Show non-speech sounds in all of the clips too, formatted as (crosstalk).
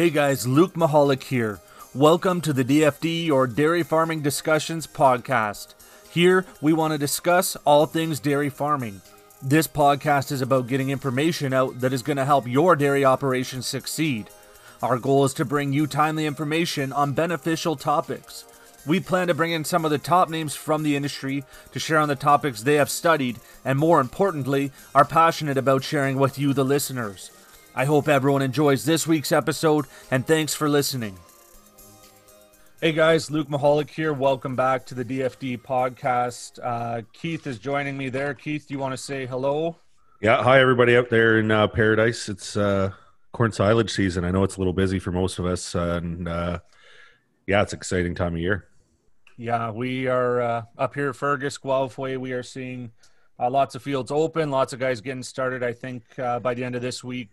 Hey guys, Luke Mahalik here. Welcome to the DFD or Dairy Farming Discussions podcast. Here, we want to discuss all things dairy farming. This podcast is about getting information out that is going to help your dairy operation succeed. Our goal is to bring you timely information on beneficial topics. We plan to bring in some of the top names from the industry to share on the topics they have studied and, more importantly, are passionate about sharing with you, the listeners. I hope everyone enjoys this week's episode and thanks for listening. Hey guys, Luke Mahalik here. Welcome back to the DFD podcast. Uh, Keith is joining me there. Keith, do you want to say hello? Yeah, hi everybody out there in uh, Paradise. It's uh, corn silage season. I know it's a little busy for most of us, and uh, yeah, it's exciting time of year. Yeah, we are uh, up here at Fergus, Guelph Way. We are seeing uh, lots of fields open, lots of guys getting started. I think uh, by the end of this week,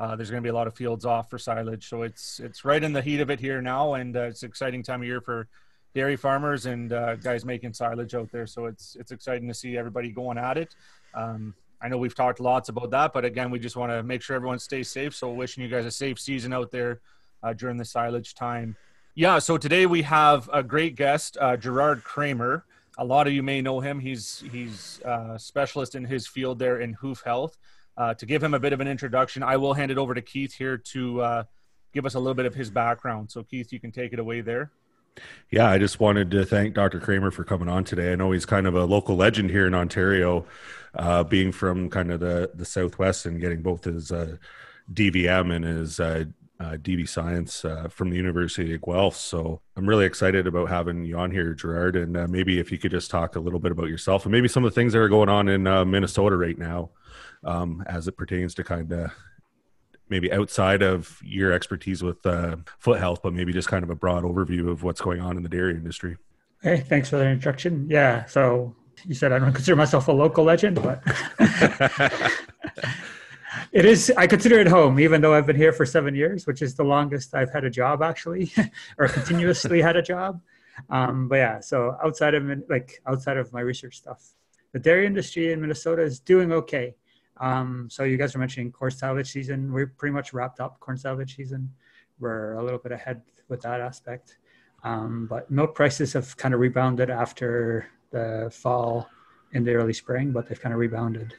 uh, there's going to be a lot of fields off for silage, so it's it's right in the heat of it here now, and uh, it's exciting time of year for dairy farmers and uh, guys making silage out there. So it's it's exciting to see everybody going at it. Um, I know we've talked lots about that, but again, we just want to make sure everyone stays safe. So wishing you guys a safe season out there uh, during the silage time. Yeah, so today we have a great guest, uh, Gerard Cramer. A lot of you may know him. He's he's a uh, specialist in his field there in hoof health. Uh, to give him a bit of an introduction, I will hand it over to Keith here to uh, give us a little bit of his background. So, Keith, you can take it away there. Yeah, I just wanted to thank Dr. Cramer for coming on today. I know he's kind of a local legend here in Ontario, uh, being from kind of the, the Southwest and getting both his uh, DVM and his uh, uh DV Science uh, from the University of Guelph. So I'm really excited about having you on here, Gerard. And uh, maybe if you could just talk a little bit about yourself and maybe some of the things that are going on in Minnesota right now um, as it pertains to kind of maybe outside of your expertise with uh, foot health, but maybe just kind of a broad overview of what's going on in the dairy industry. Hey, thanks for the introduction. Yeah, so you said I don't (laughs) consider myself a local legend, but (laughs) it is. I consider it home, even though I've been here for seven years, which is the longest I've had a job actually, (laughs) or continuously had a job. Um, but yeah, so outside of like outside of my research stuff, the dairy industry in Minnesota is doing okay. Um, so you guys were mentioning corn silage season. We're pretty much wrapped up corn silage season. We're a little bit ahead with that aspect. Um, but milk prices have kind of rebounded after the fall in the early spring, but they've kind of rebounded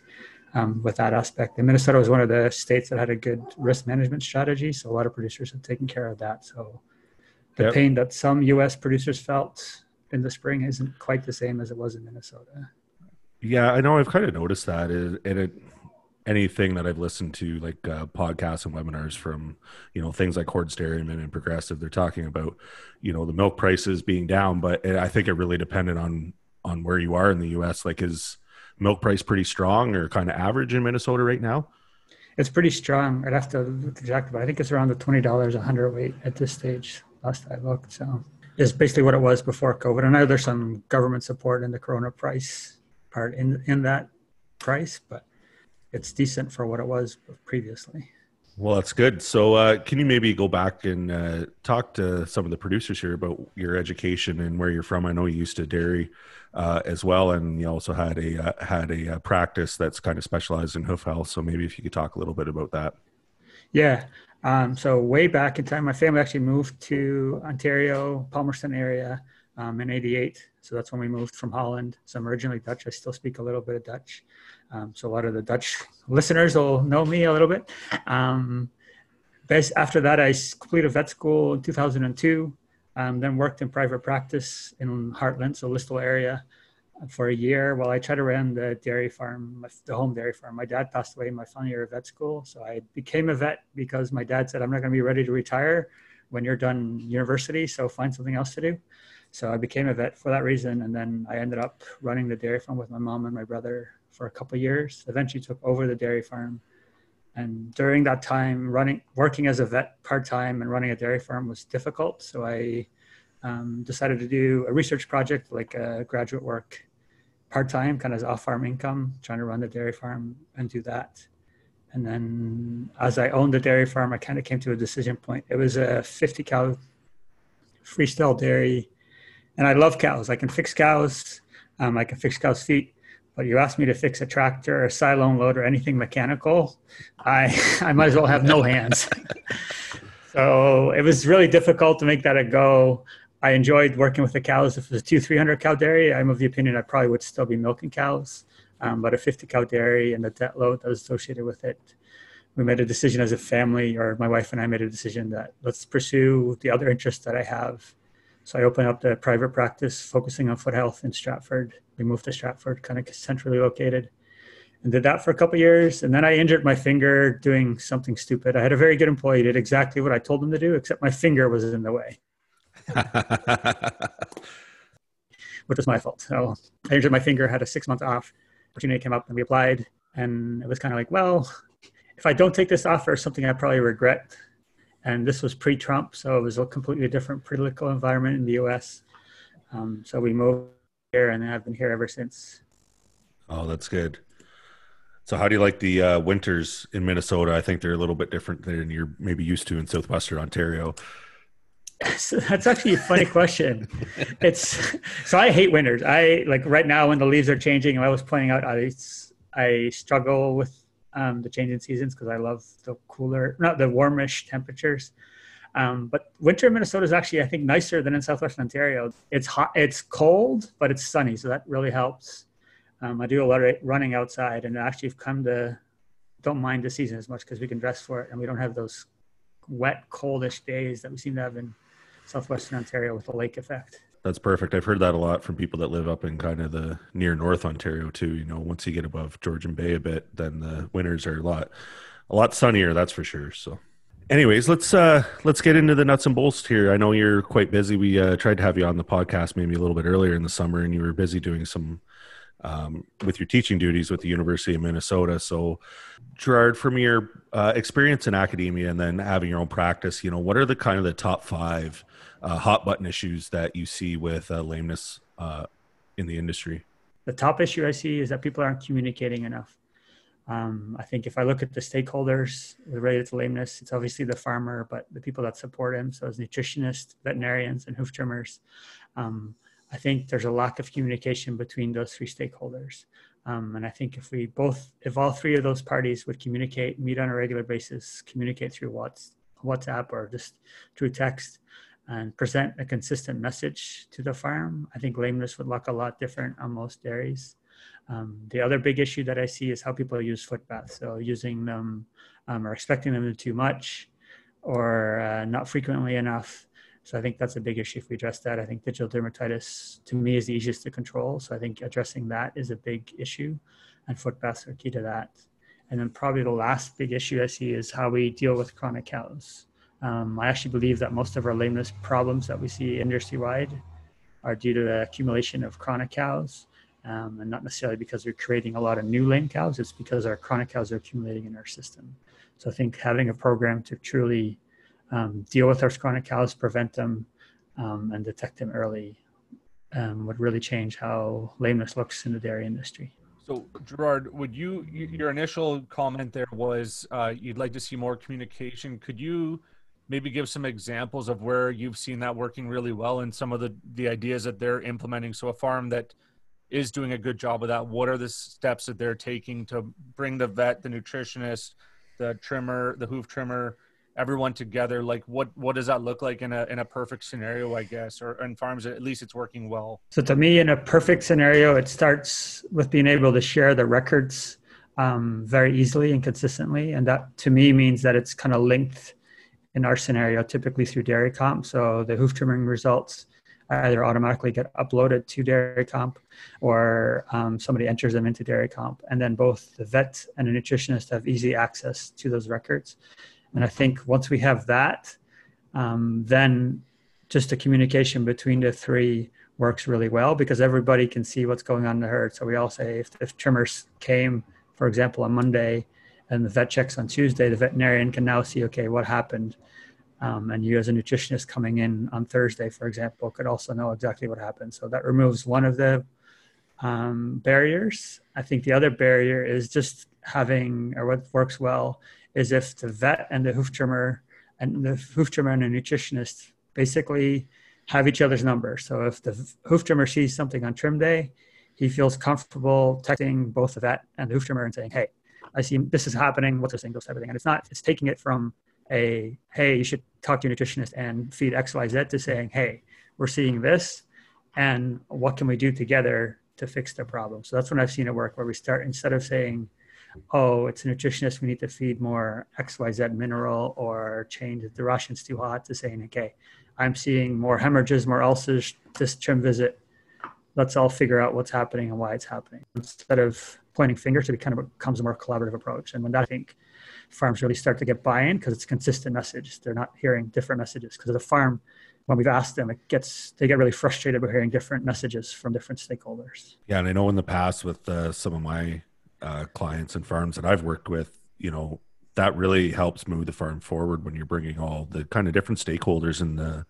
um, with that aspect. And Minnesota was one of the states that had a good risk management strategy. So a lot of producers have taken care of that. So the yep. pain that some U.S. producers felt in the spring isn't quite the same as it was in Minnesota. Yeah, I know. I've kind of noticed that, and it anything that I've listened to, like uh, podcasts and webinars from, you know, things like Hoard's Dairyman and Progressive, they're talking about, you know, the milk prices being down, but I think it really depended on on where you are in the U.S. Like, is milk price pretty strong or kind of average in Minnesota right now? It's pretty strong. I'd have to look exactly, but I think it's around the twenty dollars a hundred weight at this stage. Last I looked, so it's basically what it was before COVID. I know there's some government support in the Corona price part in in that price, but it's decent for what it was previously. Well, that's good. So, uh, can you maybe go back and uh, talk to some of the producers here about your education and where you're from? I know you used to dairy uh, as well, and you also had a uh, had a uh, practice that's kind of specialized in hoof health. So, maybe if you could talk a little bit about that. Yeah. Um, so, way back in time, my family actually moved to Ontario, Palmerston area um, in '88. So that's when we moved from Holland. So I'm originally Dutch. I still speak a little bit of Dutch. Um, so a lot of the Dutch listeners will know me a little bit. Um, after that, I completed vet school in 2002. Um, then worked in private practice in Hartland, so Listowel area, for a year while I tried to run the dairy farm, the home dairy farm. My dad passed away in my final year of vet school, so I became a vet because my dad said, "I'm not going to be ready to retire when you're done university, so find something else to do." So I became a vet for that reason, and then I ended up running the dairy farm with my mom and my brother for a couple years. Eventually, took over the dairy farm, and during that time, running working as a vet part time and running a dairy farm was difficult. So I um, decided to do a research project, like a graduate work, part time, kind of off farm income, trying to run the dairy farm and do that. And then, as I owned the dairy farm, I kind of came to a decision point. It was a 50 cow freestall dairy and I love cows. I can fix cows. Um, I can fix cows' feet. But you ask me to fix a tractor, a silo load, or anything mechanical, I (laughs) I might as well have no hands. (laughs) So it was really difficult to make that a go. I enjoyed working with the cows. If it was a two, 300 cow dairy, I'm of the opinion I probably would still be milking cows. Um, but a 50 cow dairy and the debt load that was associated with it, we made a decision as a family, or my wife and I made a decision that let's pursue the other interests that I have. So I opened up the private practice focusing on foot health in Stratford. We moved to Stratford, kind of centrally located, and did that for a couple years. And then I injured my finger doing something stupid. I had a very good employee, did exactly what I told him to do, except my finger was in the way. (laughs) which was my fault. So I injured my finger, had a six month off. Opportunity came up and we applied. And it was kind of like, well, if I don't take this offer, something I probably regret. And this was pre Trump, so it was a completely different political environment in the US. Um, so we moved here and I've been here ever since. Oh, that's good. So, how do you like the uh, winters in Minnesota? I think they're a little bit different than you're maybe used to in southwestern Ontario. So (laughs) that's actually a funny question. It's so I hate winters. I like right now when the leaves are changing. I was pointing out I I struggle with um, the changing seasons because I love the cooler, not the warmish temperatures. Um, but winter in Minnesota is actually I think nicer than in southwestern Ontario. It's hot, it's cold, but it's sunny, so that really helps. Um, I do a lot of running outside, and actually have come to don't mind the season as much because we can dress for it, and we don't have those wet, coldish days that we seem to have in southwestern Ontario with the lake effect. That's perfect. I've heard that a lot from people that live up in kind of the near North Ontario too. You know, once you get above Georgian Bay a bit, then the winters are a lot a lot sunnier, that's for sure. So anyways, let's uh let's get into the nuts and bolts here. I know you're quite busy. We uh, tried to have you on the podcast maybe a little bit earlier in the summer and you were busy doing some um, with your teaching duties with the University of Minnesota. So, Gerard, from your uh, experience in academia and then having your own practice, you know, what are the kind of the top five uh, hot button issues that you see with uh, lameness uh, in the industry? The top issue I see is that people aren't communicating enough. Um, I think if I look at the stakeholders related to lameness, it's obviously the farmer, but the people that support him, so as nutritionists, veterinarians, and hoof trimmers. Um, I think there's a lack of communication between those three stakeholders. Um, and I think if we both, if all three of those parties would communicate, meet on a regular basis, communicate through WhatsApp or just through text, and present a consistent message to the farm, I think lameness would look a lot different on most dairies. Um, the other big issue that I see is how people use foot baths. So using them um, or expecting them to too much or uh, not frequently enough. So I think that's a big issue if we address that. I think digital dermatitis to me is the easiest to control. So I think addressing that is a big issue and foot baths are key to that. And then probably the last big issue I see is how we deal with chronic cows. Um, I actually believe that most of our lameness problems that we see industry wide are due to the accumulation of chronic cows, um, and not necessarily because we're creating a lot of new lame cows. It's because our chronic cows are accumulating in our system. So I think having a program to truly um, deal with our chronic cows, prevent them, um, and detect them early um, would really change how lameness looks in the dairy industry. So, Gerard, would you your initial comment there was uh, you'd like to see more communication? Could you maybe give some examples of where you've seen that working really well and some of the the ideas that they're implementing so a farm that is doing a good job of that? What are the steps that they're taking to bring the vet the nutritionist the trimmer the hoof trimmer everyone together? Like what what does that look like in a in a perfect scenario i guess or in farms at least it's working well? So to me in a perfect scenario it starts with being able to share the records um, very easily and consistently. And that to me means that it's kind of linked in our scenario, typically through Dairy Comp. So the hoof trimming results either automatically get uploaded to Dairy Comp or um, somebody enters them into Dairy Comp. And then both the vet and the nutritionist have easy access to those records. And I think once we have that, um, then just the communication between the three works really well because everybody can see what's going on in the herd. So we all say if, if trimmers came, for example, on Monday and the vet checks on Tuesday, the veterinarian can now see, okay, what happened. Um, and you as a nutritionist coming in on Thursday, for example, could also know exactly what happened. So that removes one of the um, barriers. I think the other barrier is just having, or what works well, is if the vet and the hoof trimmer and the hoof trimmer and the nutritionist basically have each other's number. So if the hoof trimmer sees something on trim day, he feels comfortable texting both the vet and the hoof trimmer and saying, "Hey, I see this is happening. What's this thing? Those type of thing. And it's not, it's taking it from a, hey, you should talk to your nutritionist and feed X, Y, Z to saying, hey, we're seeing this, and what can we do together to fix the problem? So that's when I've seen it work, where we start instead of saying, oh, it's a nutritionist, we need to feed more X, Y, Z mineral or change the ration's too hot, to saying, okay, I'm seeing more hemorrhages, more ulcers this trim visit. Let's all figure out what's happening and why it's happening. Instead of pointing fingers, it kind of becomes a more collaborative approach. And when that, I think farms really start to get buy-in because it's a consistent message. They're not hearing different messages because the farm, when we've asked them, it gets they get really frustrated with hearing different messages from different stakeholders. Yeah, and I know in the past with uh, some of my uh, clients and farms that I've worked with, you know, that really helps move the farm forward when you're bringing all the kind of different stakeholders in the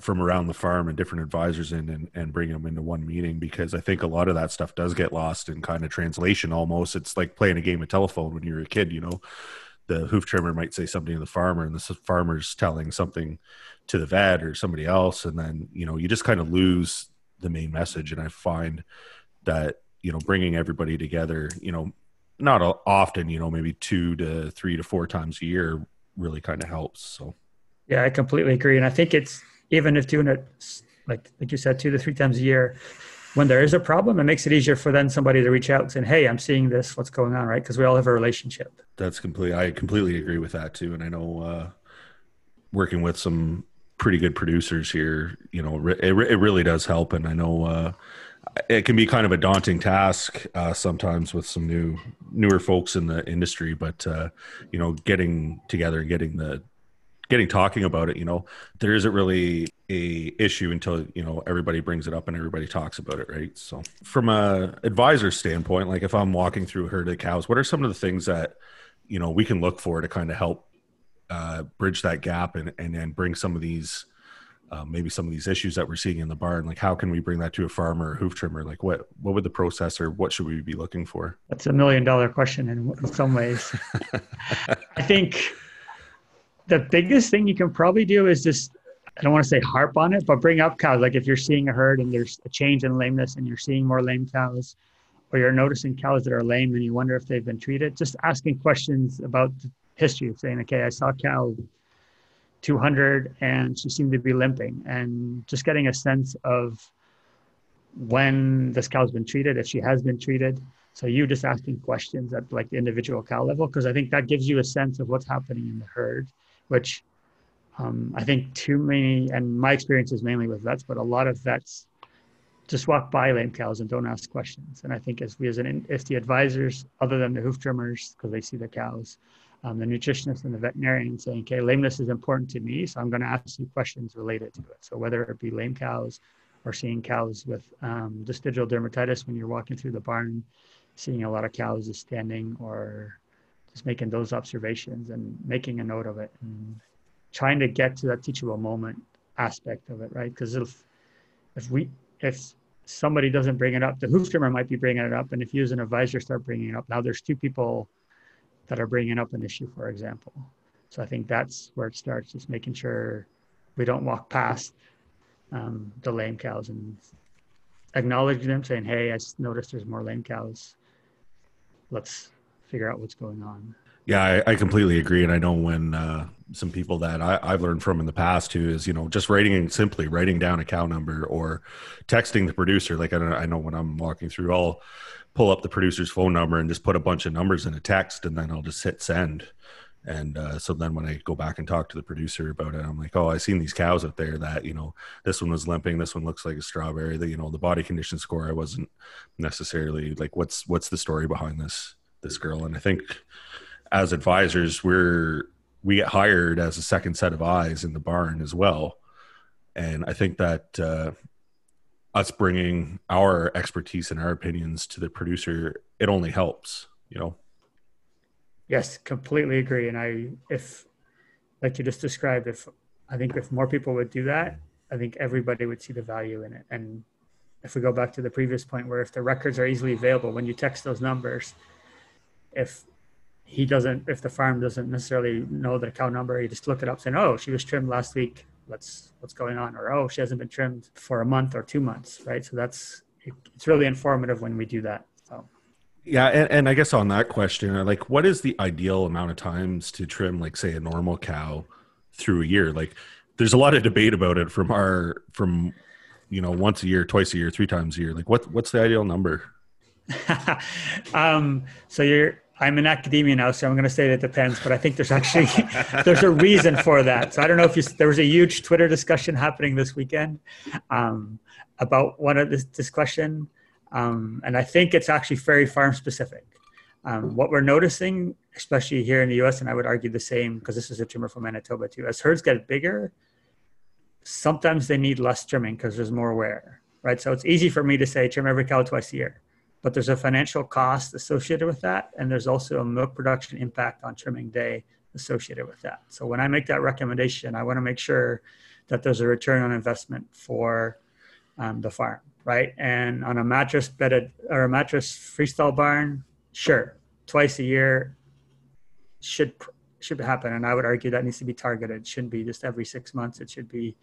from around the farm and different advisors in and, and bring them into one meeting because I think a lot of that stuff does get lost in kind of translation almost. It's like playing a game of telephone when you're a kid, you know. The hoof trimmer might say something to the farmer and the farmer's telling something to the vet or somebody else and then, you know, you just kind of lose the main message and I find that, you know, bringing everybody together, you know, not often, you know, maybe two to three to four times a year really kind of helps. So, yeah, I completely agree. And I think it's even if doing it like, like you said, two to three times a year, when there is a problem, it makes it easier for then somebody to reach out and say, Hey, I'm seeing this, what's going on? Right. Cause we all have a relationship. That's completely, I completely agree with that too. And I know, uh, working with some pretty good producers here, you know, it, it really does help. And I know, uh, it can be kind of a daunting task uh, sometimes with some new newer folks in the industry but uh, you know getting together and getting the getting talking about it you know there isn't really a issue until you know everybody brings it up and everybody talks about it right? So from a advisor standpoint like if i'm walking through a herd of cows what are some of the things that you know we can look for to kind of help uh, bridge that gap and and, and bring some of these um, maybe some of these issues that we're seeing in the barn? Like how can we bring that to a farmer or hoof trimmer? Like what what would the process or what should we be looking for? That's a million dollar question in, in some ways. (laughs) I think the biggest thing you can probably do is just i don't want to say harp on it but bring up cows. Like if you're seeing a herd and there's a change in lameness and you're seeing more lame cows or you're noticing cows that are lame and you wonder if they've been treated just asking questions about the history of saying okay i saw cow 200 and she seemed to be limping. And just getting a sense of when this cow's been treated if she has been treated. So you just asking questions at like the individual cow level because i think that gives you a sense of what's happening in the herd which um, i think too many and my experience is mainly with vets but a lot of vets just walk by lame cows and don't ask questions and i think as we as an if the advisors other than the hoof trimmers because they see the cows um, the nutritionist and the veterinarian saying, okay, lameness is important to me, so I'm going to ask you questions related to it. So whether it be lame cows or seeing cows with um, digital dermatitis when you're walking through the barn, seeing a lot of cows just standing or just making those observations and making a note of it and trying to get to that teachable moment aspect of it, right? Because if if we if somebody doesn't bring it up, the hoof trimmer might be bringing it up, and if you as an advisor start bringing it up, now there's two people that are bringing up an issue, for example. So I think that's where it starts, just making sure we don't walk past um, the lame cows and acknowledging them, saying, "Hey, I noticed there's more lame cows. Let's figure out what's going on." Yeah, I, I completely agree, and I know when uh, some people that I, have learned from in the past too is you know just writing simply writing down a cow number or texting the producer. Like I, I know when I'm walking through, I'll pull up the producer's phone number and just put a bunch of numbers in a text and then I'll just hit send. And uh, so then when I go back and talk to the producer about it, I'm like, oh, I seen these cows out there that, you know, this one was limping. This one looks like a strawberry. The, you know, the body condition score, I wasn't necessarily like, what's, what's the story behind this, this girl? And I think as advisors, we're, we get hired as a second set of eyes in the barn as well. And I think that, uh, us bringing our expertise and our opinions to the producer, it only helps, you know. Yes, completely agree. And I, if, like you just described, if I think if more people would do that, I think everybody would see the value in it. And if we go back to the previous point where if the records are easily available, when you text those numbers, if he doesn't, if the farm doesn't necessarily know the cow number, you just look it up saying, oh, she was trimmed last week what's what's going on or oh she hasn't been trimmed for a month or two months right so that's it's really informative when we do that so yeah and, and i guess on that question like what is the ideal amount of times to trim like say a normal cow through a year. Like there's a lot of debate about it from our from you know once a year, twice a year, three times a year. Like what what's the ideal number? (laughs) um, so you're I'm in academia now, so I'm going to say that it depends. But I think there's actually (laughs) there's a reason for that. So I don't know if you, there was a huge Twitter discussion happening this weekend um, about one of this, this question, um, and I think it's actually very farm specific. Um, what we're noticing, especially here in the U.S., and I would argue the same because this is a trimmer from Manitoba too. As herds get bigger, sometimes they need less trimming because there's more wear, right? So it's easy for me to say trim every cow twice a year but there's a financial cost associated with that. And there's also a milk production impact on trimming day associated with that. So when I make that recommendation, I want to make sure that there's a return on investment for um, the farm, right? And on a mattress bedded or a mattress freestall barn, sure, twice a year should should happen. And I would argue that needs to be targeted. It shouldn't be just every six months. It should be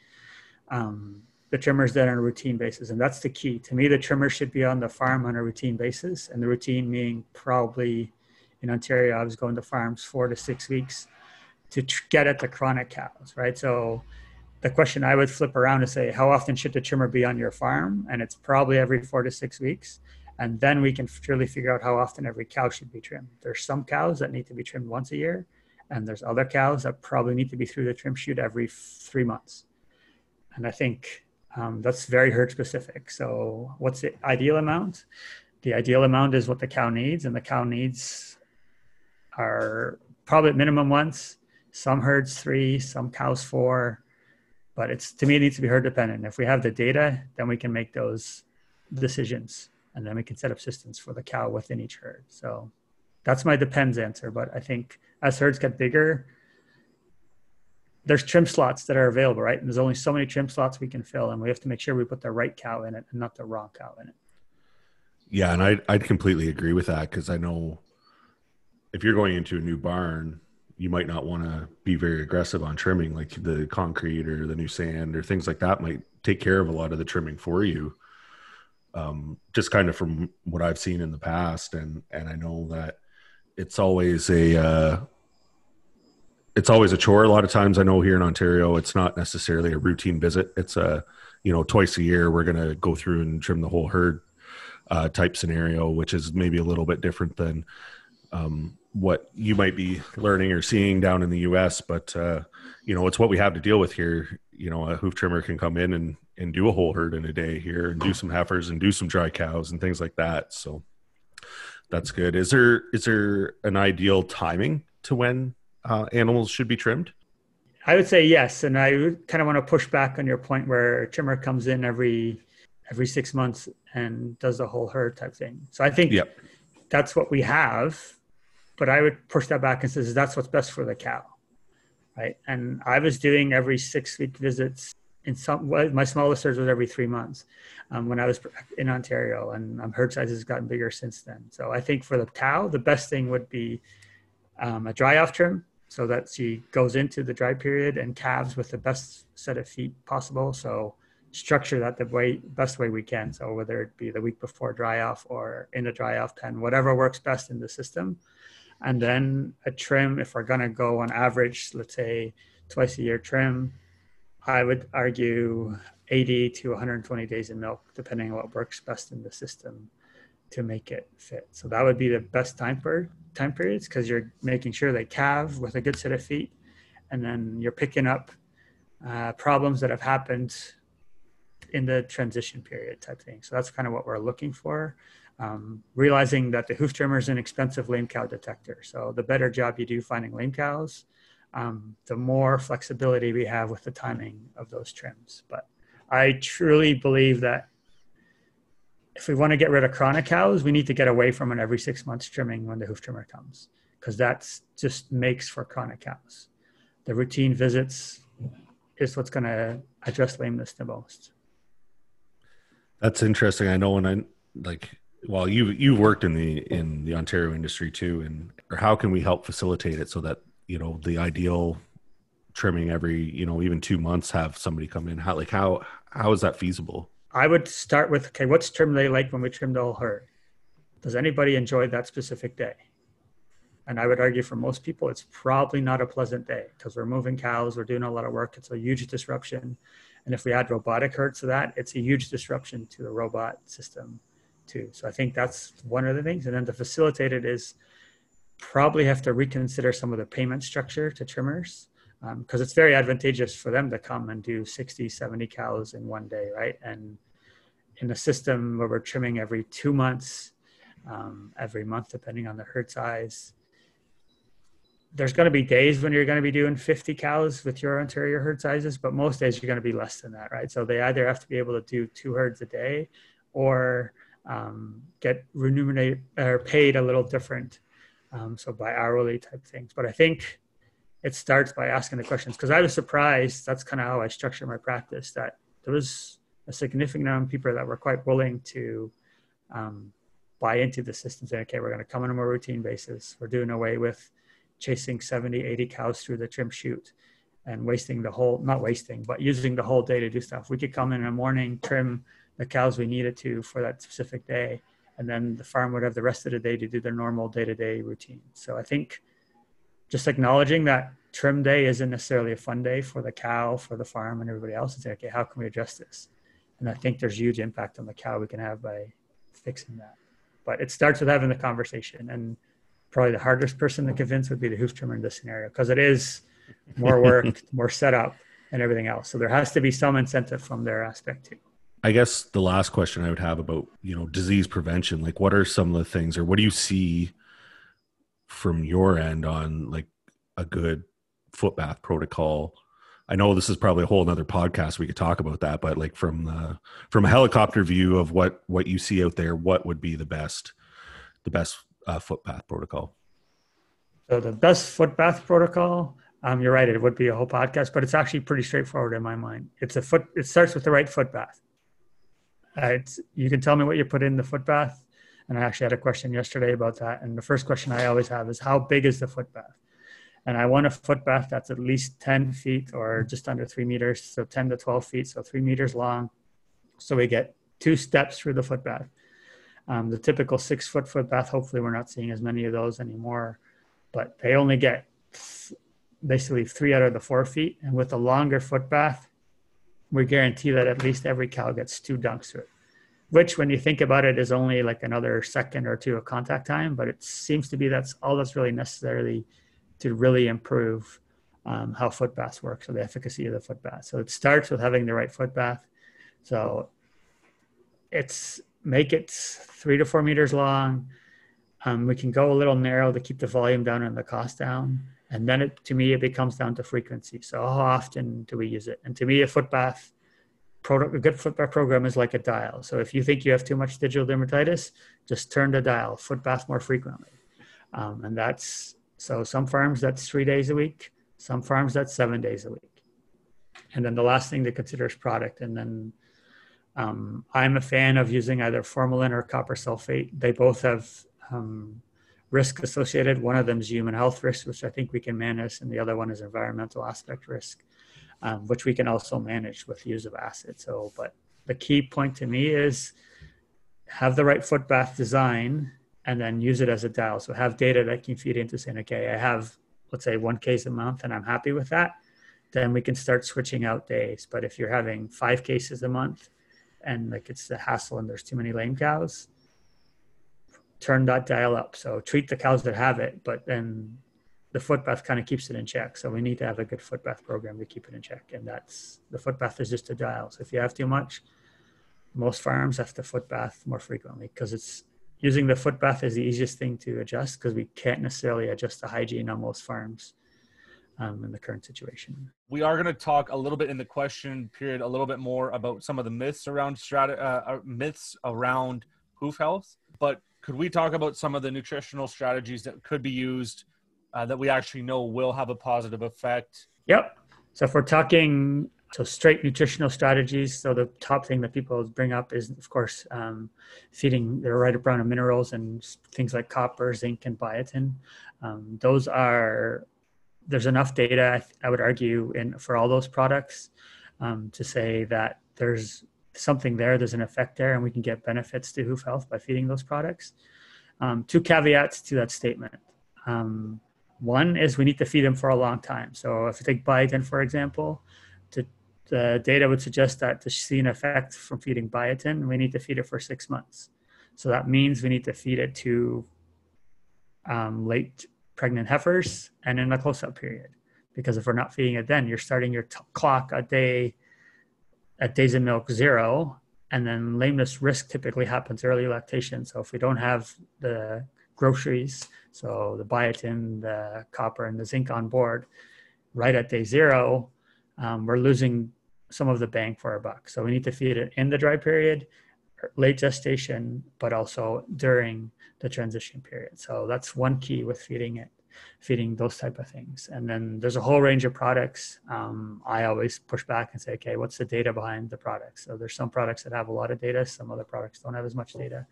um, the trimmers done on a routine basis. And that's the key. To me, the trimmer should be on the farm on a routine basis. And the routine meaning probably in Ontario, I was going to farms four to six weeks to tr- get at the chronic cows, right? So the question I would flip around to say, how often should the trimmer be on your farm? And it's probably every four to six weeks. And then we can truly figure out how often every cow should be trimmed. There's some cows that need to be trimmed once a year, and there's other cows that probably need to be through the trim chute every three months. And I think um, that's very herd specific. So, what's the ideal amount? The ideal amount is what the cow needs, and the cow needs are probably at minimum once. Some herds three, some cows four, but it's to me it needs to be herd dependent. If we have the data, then we can make those decisions, and then we can set up systems for the cow within each herd. So, that's my depends answer. But I think as herds get bigger, there's trim slots that are available, right? And there's only so many trim slots we can fill, and we have to make sure we put the right cow in it and not the wrong cow in it. Yeah, and I I'd completely agree with that because I know if you're going into a new barn, you might not want to be very aggressive on trimming, like the concrete or the new sand or things like that might take care of a lot of the trimming for you. Um, just kind of from what I've seen in the past, and and I know that it's always a uh, it's always a chore. A lot of times, I know here in Ontario, it's not necessarily a routine visit. It's a, you know, twice a year we're going to go through and trim the whole herd uh, type scenario, which is maybe a little bit different than um, what you might be learning or seeing down in the U.S. But uh, you know, it's what we have to deal with here. You know, a hoof trimmer can come in and and do a whole herd in a day here, and do some heifers and do some dry cows and things like that. So that's good. Is there is there an ideal timing to when uh, animals should be trimmed? I would say yes, and I kind of want to push back on your point where a trimmer comes in every every six months and does the whole herd type thing. So I think yep. that's what we have, but I would push that back and says that's what's best for the cow, right? And I was doing every six week visits in some way. my smallest herds was every three months um, when I was in Ontario, and um, herd size has gotten bigger since then. So I think for the cow, the best thing would be um, a dry off trim so that she goes into the dry period and calves with the best set of feet possible. So structure that the way best way we can. So whether it be the week before dry off or in the dry off pen, whatever works best in the system. And then a trim, if we're gonna go on average, let's say twice a year trim, I would argue 80 to 120 days in milk, depending on what works best in the system to make it fit. So that would be the best time per time periods because you're making sure they calve with a good set of feet, and then you're picking up uh, problems that have happened in the transition period type thing. So that's kind of what we're looking for. Um, realizing that the hoof trimmer is an expensive lame cow detector. So the better job you do finding lame cows, um, the more flexibility we have with the timing of those trims. But I truly believe that if we want to get rid of chronic cows, we need to get away from an every six months trimming when the hoof trimmer comes, because that's just makes for chronic cows. The routine visits is what's going to address lameness the most. That's interesting. I know when I like, well, you you've worked in the in the Ontario industry too, and or how can we help facilitate it so that you know the ideal trimming every you know even two months have somebody come in? How like how how is that feasible? I would start with okay, what's trim they like when we trim the whole herd? Does anybody enjoy that specific day? And I would argue for most people, it's probably not a pleasant day because we're moving cows, we're doing a lot of work. It's a huge disruption. And if we add robotic herd to that, it's a huge disruption to the robot system too. So I think that's one of the things. And then to facilitate it is probably have to reconsider some of the payment structure to trimmers because um, it's very advantageous for them to come and do 60, 70 cows in one day, right? And in a system where we're trimming every two months, um, every month, depending on the herd size, there's going to be days when you're going to be doing 50 cows with your Ontario herd sizes, but most days you're going to be less than that, right? So they either have to be able to do two herds a day or um, get remunerated or paid a little different. Um, so by hourly type things. But I think it starts by asking the questions because I was surprised. That's kind of how I structure my practice that there was a significant number of people that were quite willing to um, buy into the system saying, okay, we're going to come on a more routine basis. We're doing away with chasing 70, 80 cows through the trim chute and wasting the whole, not wasting, but using the whole day to do stuff. We could come in in the morning, trim the cows we needed to for that specific day, and then the farm would have the rest of the day to do their normal day to day routine. So I think just acknowledging that trim day isn't necessarily a fun day for the cow, for the farm, and everybody else, and say, okay, how can we address this? And I think there's huge impact on the cow we can have by fixing that. But it starts with having the conversation and probably the hardest person to convince would be the hoof trimmer in this scenario because it is more (laughs) work, more setup, and everything else. So there has to be some incentive from their aspect too. I guess the last question I would have about you know disease prevention, like what are some of the things, or what do you see from your end on like a good foot bath protocol? I know this is probably a whole another podcast we could talk about that, but like from the from a helicopter view of what what you see out there, what would be the best the best uh, footbath protocol? So the best footbath protocol, um, you're right, it would be a whole podcast, but it's actually pretty straightforward in my mind. It's a foot. It starts with the right footbath. Uh, it's you can tell me what you put in the footbath, and I actually had a question yesterday about that. And the first question I always have is how big is the footbath? And I want a footbath that's at least 10 feet or just under three meters, so 10 to 12 feet, so three meters long. So we get two steps through the footbath. Um, the typical six foot footbath, hopefully we're not seeing as many of those anymore, but they only get basically three out of the four feet. And with a longer footbath, we guarantee that at least every cow gets two dunks through it, which when you think about it is only like another second or two of contact time, but it seems to be that's all that's really necessarily to really improve um, how footbaths work, so the efficacy of the footbath. So it starts with having the right footbath. So it's make it three to four meters long. Um, we can go a little narrow to keep the volume down and the cost down. And then it, to me, it becomes down to frequency. So how often do we use it? And to me, a footbath product, a good footbath program is like a dial. So if you think you have too much digital dermatitis, just turn the dial, foot bath more frequently. Um, and that's, so some farms that's three days a week, some farms that's seven days a week. And then the last thing to consider is product. And then um, I'm a fan of using either formalin or copper sulfate. They both have um, risk associated. One of them is human health risk, which I think we can manage, and the other one is environmental aspect risk, um, which we can also manage with use of acid. So, but the key point to me is have the right foot bath design and then use it as a dial. So have data that can feed into saying, okay, I have, let's say one case a month and I'm happy with that. Then we can start switching out days. But if you're having five cases a month, and like it's a hassle and there's too many lame cows, turn that dial up. So treat the cows that have it, but then the footbath kind of keeps it in check. So we need to have a good footbath program to keep it in check. And that's the footbath is just a dial. So if you have too much, most farms have to footbath more frequently because it's using the footbath is the easiest thing to adjust because we can't necessarily adjust the hygiene on most farms um, in the current situation. We are going to talk a little bit in the question period, a little bit more about some of the myths around strata, uh, uh, myths around hoof health. But could we talk about some of the nutritional strategies that could be used uh, that we actually know will have a positive effect? Yep. So if we're talking so straight nutritional strategies. So the top thing that people bring up is, of course, um, feeding the right amount of minerals and things like copper, zinc, and biotin. Um, those are there's enough data, I would argue, in for all those products um, to say that there's something there, there's an effect there, and we can get benefits to hoof health by feeding those products. Um, two caveats to that statement. Um, one is we need to feed them for a long time. So if you take biotin, for example, to, the data would suggest that to see an effect from feeding biotin, we need to feed it for six months. So that means we need to feed it to um, late pregnant heifers and in a close-up period. Because if we're not feeding it then, you're starting your t- clock a day at days of milk zero, and then lameness risk typically happens early lactation. So if we don't have the groceries, so the biotin, the copper, and the zinc on board, right at day zero, um, we're losing some of the bang for our buck. So we need to feed it in the dry period, late gestation, but also during the transition period. So that's one key with feeding it, feeding those type of things. And then there's a whole range of products. Um, I always push back and say, okay, what's the data behind the products? So there's some products that have a lot of data, some other products don't have as much data.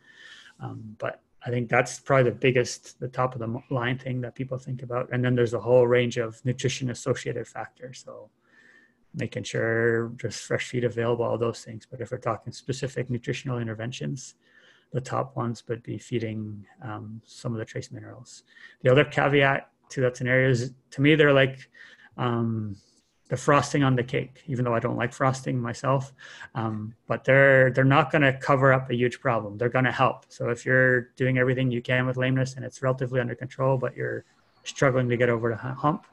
Um, but I think that's probably the biggest, the top of the line thing that people think about. And then there's a whole range of nutrition associated factors. So making sure just fresh feed available, all those things. But if we're talking specific nutritional interventions, the top ones would be feeding um, some of the trace minerals. The other caveat to that scenario is, to me, they're like um, the frosting on the cake. Even though I don't like frosting myself, um, but they're they're not going to cover up a huge problem. They're going to help. So if you're doing everything you can with lameness and it's relatively under control, but you're struggling to get over the hump,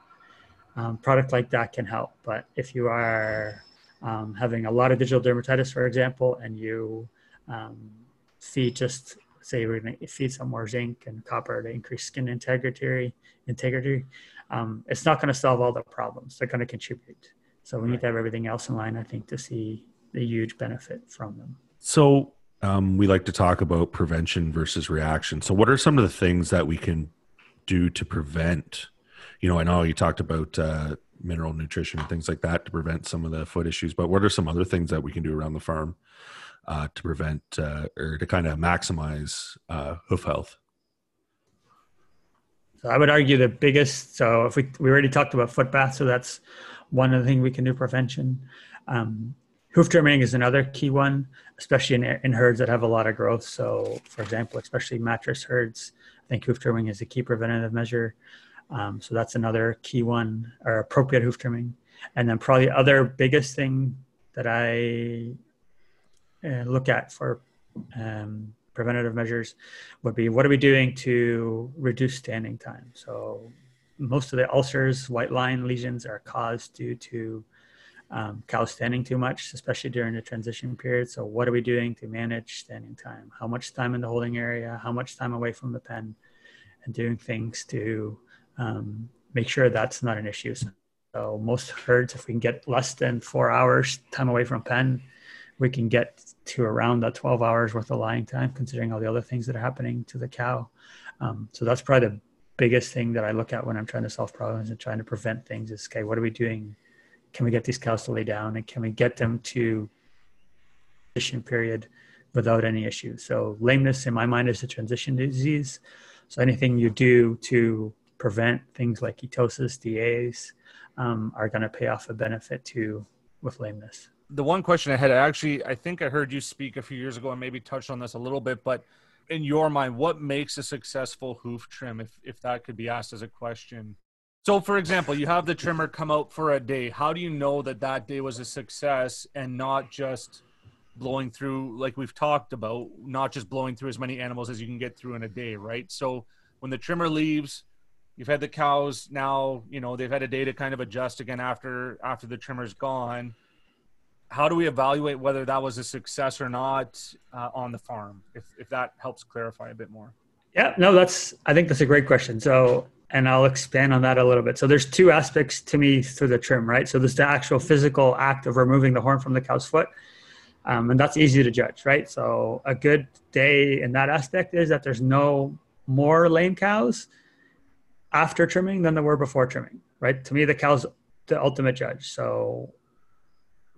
um, product like that can help. But if you are um, having a lot of digital dermatitis, for example, and you um, feed just say we're going to feed some more zinc and copper to increase skin integrity, integrity, um, it's not going to solve all the problems. They're going to contribute. So we right. need to have everything else in line, I think, to see the huge benefit from them. So um, we like to talk about prevention versus reaction. So what are some of the things that we can do to prevent you know, I know you talked about uh, mineral nutrition and things like that to prevent some of the foot issues, but what are some other things that we can do around the farm uh, to prevent uh, or to kind of maximize uh, hoof health? So I would argue the biggest. So if we we already talked about foot bath, so that's one of the things we can do prevention. Um, hoof trimming is another key one, especially in, in herds that have a lot of growth. So, for example, especially mattress herds, I think hoof trimming is a key preventative measure. Um, so that's another key one, or appropriate hoof trimming. And then probably other biggest thing that I uh, look at for um, preventative measures would be what are we doing to reduce standing time? So most of the ulcers, white line lesions are caused due to um, cows standing too much, especially during the transition period. So what are we doing to manage standing time? How much time in the holding area? How much time away from the pen? And doing things to um, make sure that's not an issue. So most herds, if we can get less than four hours time away from pen, we can get to around that 12 hours worth of lying time, considering all the other things that are happening to the cow. Um, so that's probably the biggest thing that I look at when I'm trying to solve problems and trying to prevent things is, okay, what are we doing? Can we get these cows to lay down and can we get them to transition period without any issue? So lameness in my mind is a transition disease. So anything you do to prevent things like ketosis, DAs, um, are going to pay off a benefit to with lameness. The one question I had, I actually, I think I heard you speak a few years ago and maybe touched on this a little bit, but in your mind, what makes a successful hoof trim, if, if that could be asked as a question? So, for example, you have the trimmer come out for a day. How do you know that that day was a success and not just blowing through, like we've talked about, not just blowing through as many animals as you can get through in a day, right? So, when the trimmer leaves, you've had the cows now you know they've had a day to kind of adjust again after after the trimmer's gone how do we evaluate whether that was a success or not uh, on the farm? If, if that helps clarify a bit more. Yeah no that's i think that's a great question. So and i'll expand on that a little bit. So there's two aspects to me through the trim right? So there's the actual physical act of removing the horn from the cow's foot um, and that's easy to judge right? So a good day in that aspect is that there's no more lame cows after trimming than there were before trimming, right? To me, the cow's the ultimate judge. So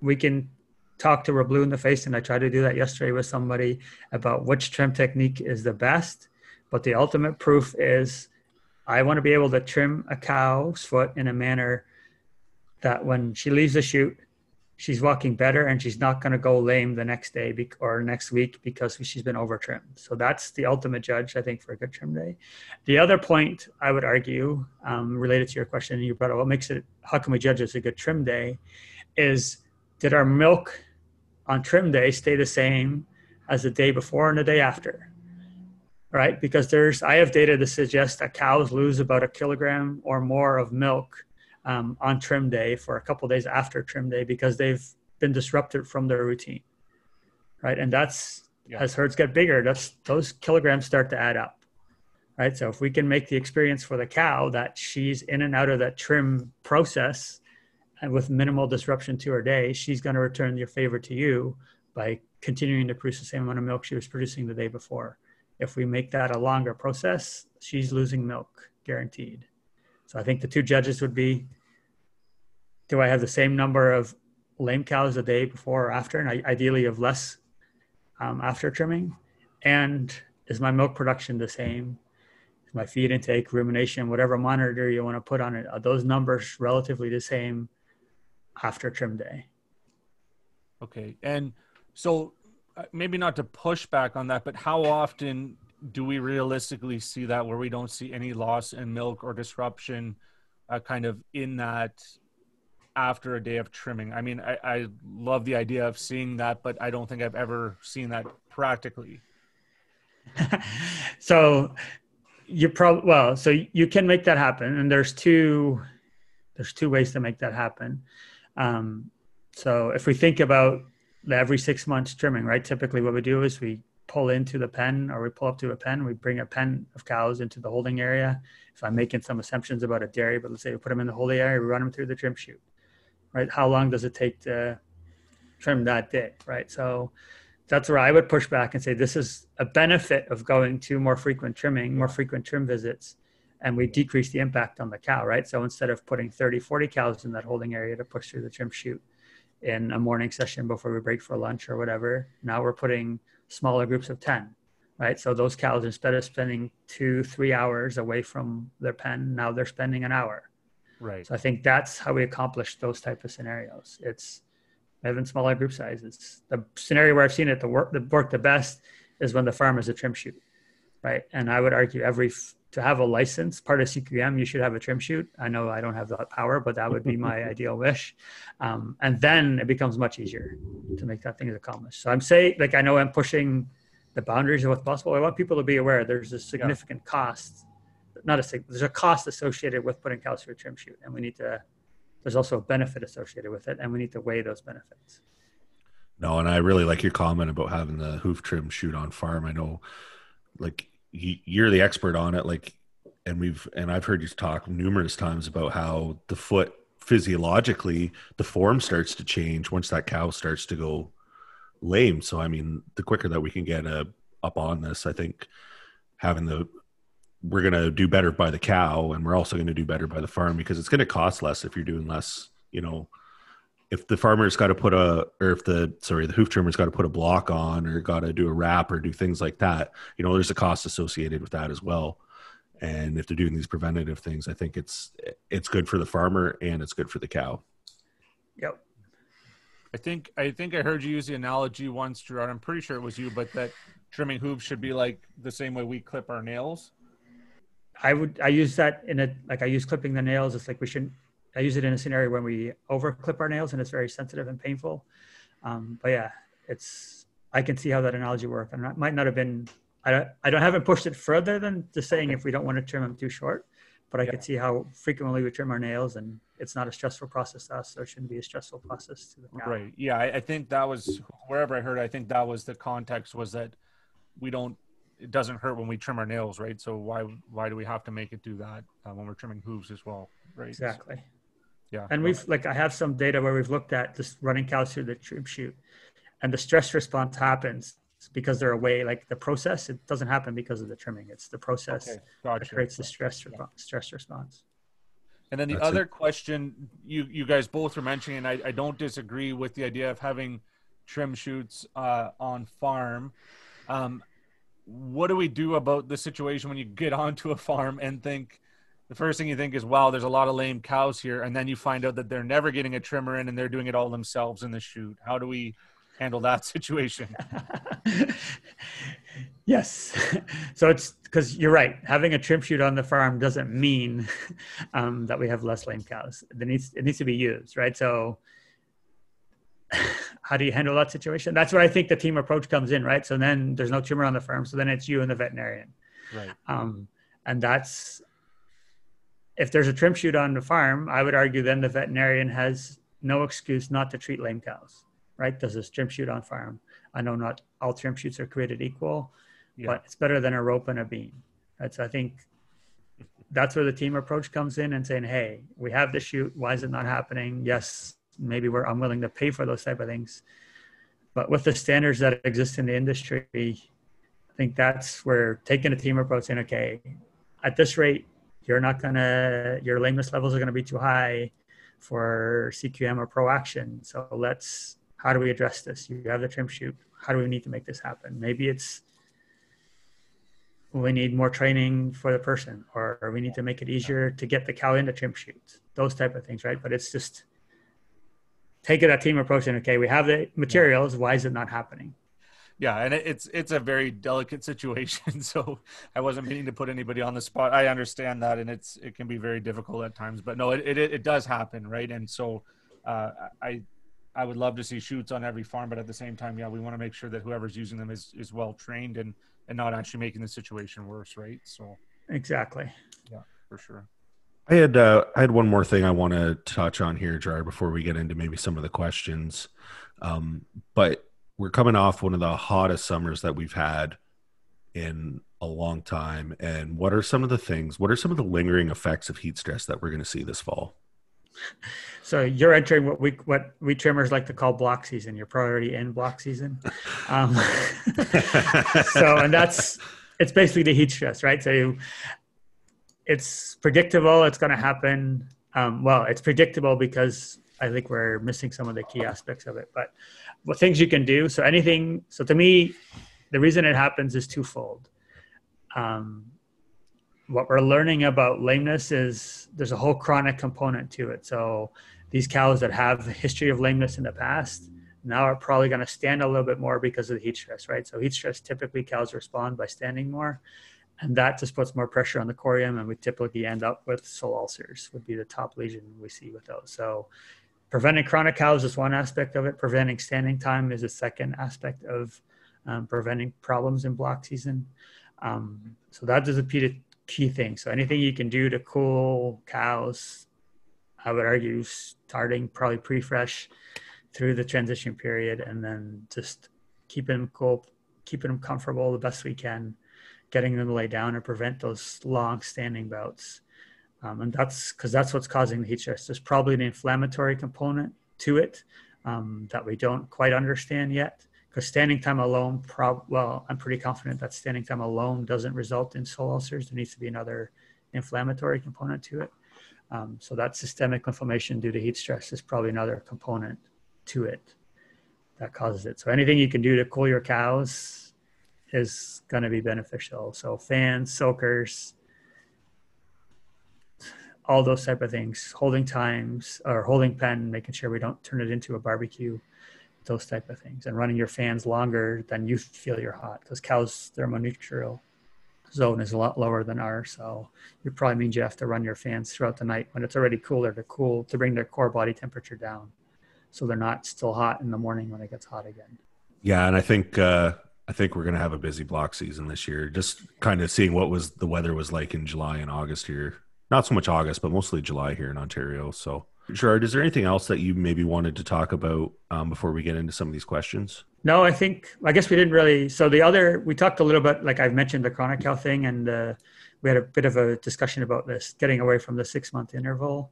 we can talk to her blue in the face, and I tried to do that yesterday with somebody about which trim technique is the best. But the ultimate proof is I want to be able to trim a cow's foot in a manner that when she leaves the chute, she's walking better and she's not going to go lame the next day be- or next week because she's been over trimmed. So that's the ultimate judge, I think, for a good trim day. The other point I would argue, um, related to your question, you brought up what makes it, how can we judge it's a good trim day, is did our milk on trim day stay the same as the day before and the day after? Right? Because there's, I have data to suggest that cows lose about a kilogram or more of milk um, on trim day for a couple days after trim day because they've been disrupted from their routine right and that's yeah. as herds get bigger that's those kilograms start to add up right so if we can make the experience for the cow that she's in and out of that trim process and with minimal disruption to her day she's going to return your favor to you by continuing to produce the same amount of milk she was producing the day before if we make that a longer process she's losing milk guaranteed so i think the two judges would be do I have the same number of lame cows a day before or after, and ideally of less um, after trimming? And is my milk production the same? Is my feed intake, rumination, whatever monitor you want to put on it, are those numbers relatively the same after trim day? Okay. And so uh, maybe not to push back on that, but how often do we realistically see that where we don't see any loss in milk or disruption uh, kind of in that after a day of trimming. I mean, I, I love the idea of seeing that, but I don't think I've ever seen that practically. (laughs) so you probably well, so you can make that happen, and there's two there's two ways to make that happen. Um, so if we think about the every six months trimming, right? Typically, what we do is we pull into the pen or we pull up to a pen, we bring a pen of cows into the holding area. If I'm making some assumptions about a dairy, but let's say we put them in the holding area, we run them through the trim chute right? How long does it take to trim that day, right? So that's where I would push back and say this is a benefit of going to more frequent trimming, more frequent trim visits, and we decrease the impact on the cow, right? So instead of putting 30, 40 cows in that holding area to push through the trim chute in a morning session before we break for lunch or whatever, now we're putting smaller groups of 10, right? So those cows, instead of spending two, three hours away from their pen, now they're spending an hour Right. So I think that's how we accomplish those type of scenarios. It's having smaller group sizes. The scenario where I've seen it the work the work the best is when the farm is a trim chute, right? And I would argue every to have a license part of CQM, you should have a trim chute. I know I don't have that power, but that would be my (laughs) ideal wish. Um, and then it becomes much easier to make that thing accomplished. So I'm saying, like, I know I'm pushing the boundaries of what's possible. I want people to be aware there's a significant yeah. cost not a there's a cost associated with putting cows through a trim chute, and we need to. There's also a benefit associated with it, and we need to weigh those benefits. No, and I really like your comment about having the hoof trim chute on farm. I know, like you're the expert on it, like, and we've and I've heard you talk numerous times about how the foot physiologically the form starts to change once that cow starts to go lame. So I mean, the quicker that we can get a, uh, up on this, I think having the we're going to do better by the cow and we're also going to do better by the farm because it's going to cost less if you're doing less you know if the farmer's got to put a or if the sorry the hoof trimmer's got to put a block on or got to do a wrap or do things like that you know there's a cost associated with that as well and if they're doing these preventative things i think it's it's good for the farmer and it's good for the cow yep i think i think i heard you use the analogy once gerard i'm pretty sure it was you but that trimming hooves should be like the same way we clip our nails I would I use that in a like I use clipping the nails. It's like we shouldn't. I use it in a scenario when we over clip our nails and it's very sensitive and painful. Um, but yeah, it's I can see how that analogy worked. And it might not have been. I don't. I don't haven't pushed it further than just saying if we don't want to trim them too short. But I yeah. could see how frequently we trim our nails, and it's not a stressful process to us, so it shouldn't be a stressful process to the cow. Right. Yeah, I, I think that was wherever I heard. I think that was the context was that we don't it doesn't hurt when we trim our nails, right? So why why do we have to make it do that uh, when we're trimming hooves as well, right? Exactly. So, yeah. And we've like I have some data where we've looked at just running cows through the trim chute, and the stress response happens because they're away. Like the process, it doesn't happen because of the trimming. It's the process okay. gotcha. that creates the stress yeah. stress response. And then the That's other it. question you you guys both were mentioning, and I, I don't disagree with the idea of having trim chutes uh, on farm. Um, what do we do about the situation when you get (laughs) onto a farm and think the first thing you think is, wow, there's a lot of lame cows here. And then you find out that they're never getting a trimmer in and they're doing it all themselves in the chute. How do we handle that situation? (laughs) yes. So it's because you're right. Having a trim chute on the farm doesn't mean um, that we have less lame cows. It needs, it needs to be used, right? So (sighs) how do you handle that situation? That's where I think the team approach comes in, right? So then there's no trimmer on the farm. So then it's you and the veterinarian. Right. Um, and that's if there's a trim chute on the farm, I would argue then the veterinarian has no excuse not to treat lame cows, right? Does a trim chute on farm? I know not all trim chutes are created equal, yeah. but it's better than a rope and a beam. Right? So I think that's where the team approach comes in and saying, hey, we have the chute. Why is it not happening? Yes, maybe we're unwilling to pay for those type of things. But with the standards that exist in the industry, I think that's where taking a team approach saying, okay, at this rate, you're not gonna your lameness levels are gonna be too high for CQM or ProAction. So let's how do we address this? You have the trim chute. How do we need to make this happen? Maybe it's we need more training for the person, or, we need to make it easier to get the cow into trim chutes. Those type of things, right? But it's just take it a team approach and okay, we have the materials. Why is it not happening? Yeah and it's it's a very delicate situation (laughs) so i wasn't meaning to put anybody on the spot. I understand that and it's it can be very difficult at times but no it it, it does happen right? And so uh, i i would love to see chutes on every farm but at the same time yeah we want to make sure that whoever's using them is is well trained and and not actually making the situation worse right? So exactly. yeah for sure. I had uh, I had one more thing I want to touch on here, Jar, before we get into maybe some of the questions. Um, but we're coming off one of the hottest summers that we've had in a long time. And what are some of the things, what are some of the lingering effects of heat stress that we're going to see this fall? So you're entering what we what we trimmers like to call block season. You're probably already in block season. (laughs) Um, (laughs) so and that's it's basically the heat stress, right? So you, it's predictable. It's going to happen. Um, well, it's predictable because I think we're missing some of the key aspects of it. But what things you can do. So anything. So to me, the reason it happens is twofold. Um, what we're learning about lameness is there's a whole chronic component to it. So these cows that have a history of lameness in the past now are probably going to stand a little bit more because of the heat stress, right? So heat stress typically cows respond by standing more, and that just puts more pressure on the corium, and we typically end up with sole ulcers. Would be the top lesion we see with those. So preventing chronic cows is one aspect of it. Preventing standing time is a second aspect of um, preventing problems in block season. Um, so that is a key thing. So anything you can do to cool cows, I would argue starting probably pre-fresh through the transition period and then just keeping them cool, keeping them comfortable the best we can, getting them to lay down and prevent those long standing bouts. Um, and that's because that's what's causing the heat stress. There's probably an inflammatory component to it um, that we don't quite understand yet. Because standing time alone, prob- well, I'm pretty confident that standing time alone doesn't result in sole ulcers. There needs to be another inflammatory component to it. Um, so that systemic inflammation due to heat stress is probably another component to it that causes it. So anything you can do to cool your cows is going to be beneficial. So fans, soakers, all those type of things, holding times or holding pen, making sure we don't turn it into a barbecue, those type of things, and running your fans longer than you feel you're hot because cows thermoneutral zone is a lot lower than ours. So it probably means you have to run your fans throughout the night when it's already cooler to cool to bring their core body temperature down, so they're not still hot in the morning when it gets hot again. Yeah, and I think uh, I think we're gonna have a busy block season this year. Just kind of seeing what was the weather was like in July and August here not so much August, but mostly July here in Ontario. So, Gerard, is there anything else that you maybe wanted to talk about um, before we get into some of these questions? No, I think I guess we didn't really. So the other we talked a little bit, like I've mentioned the chronic cow thing, and uh, we had a bit of a discussion about this, getting away from the six month interval,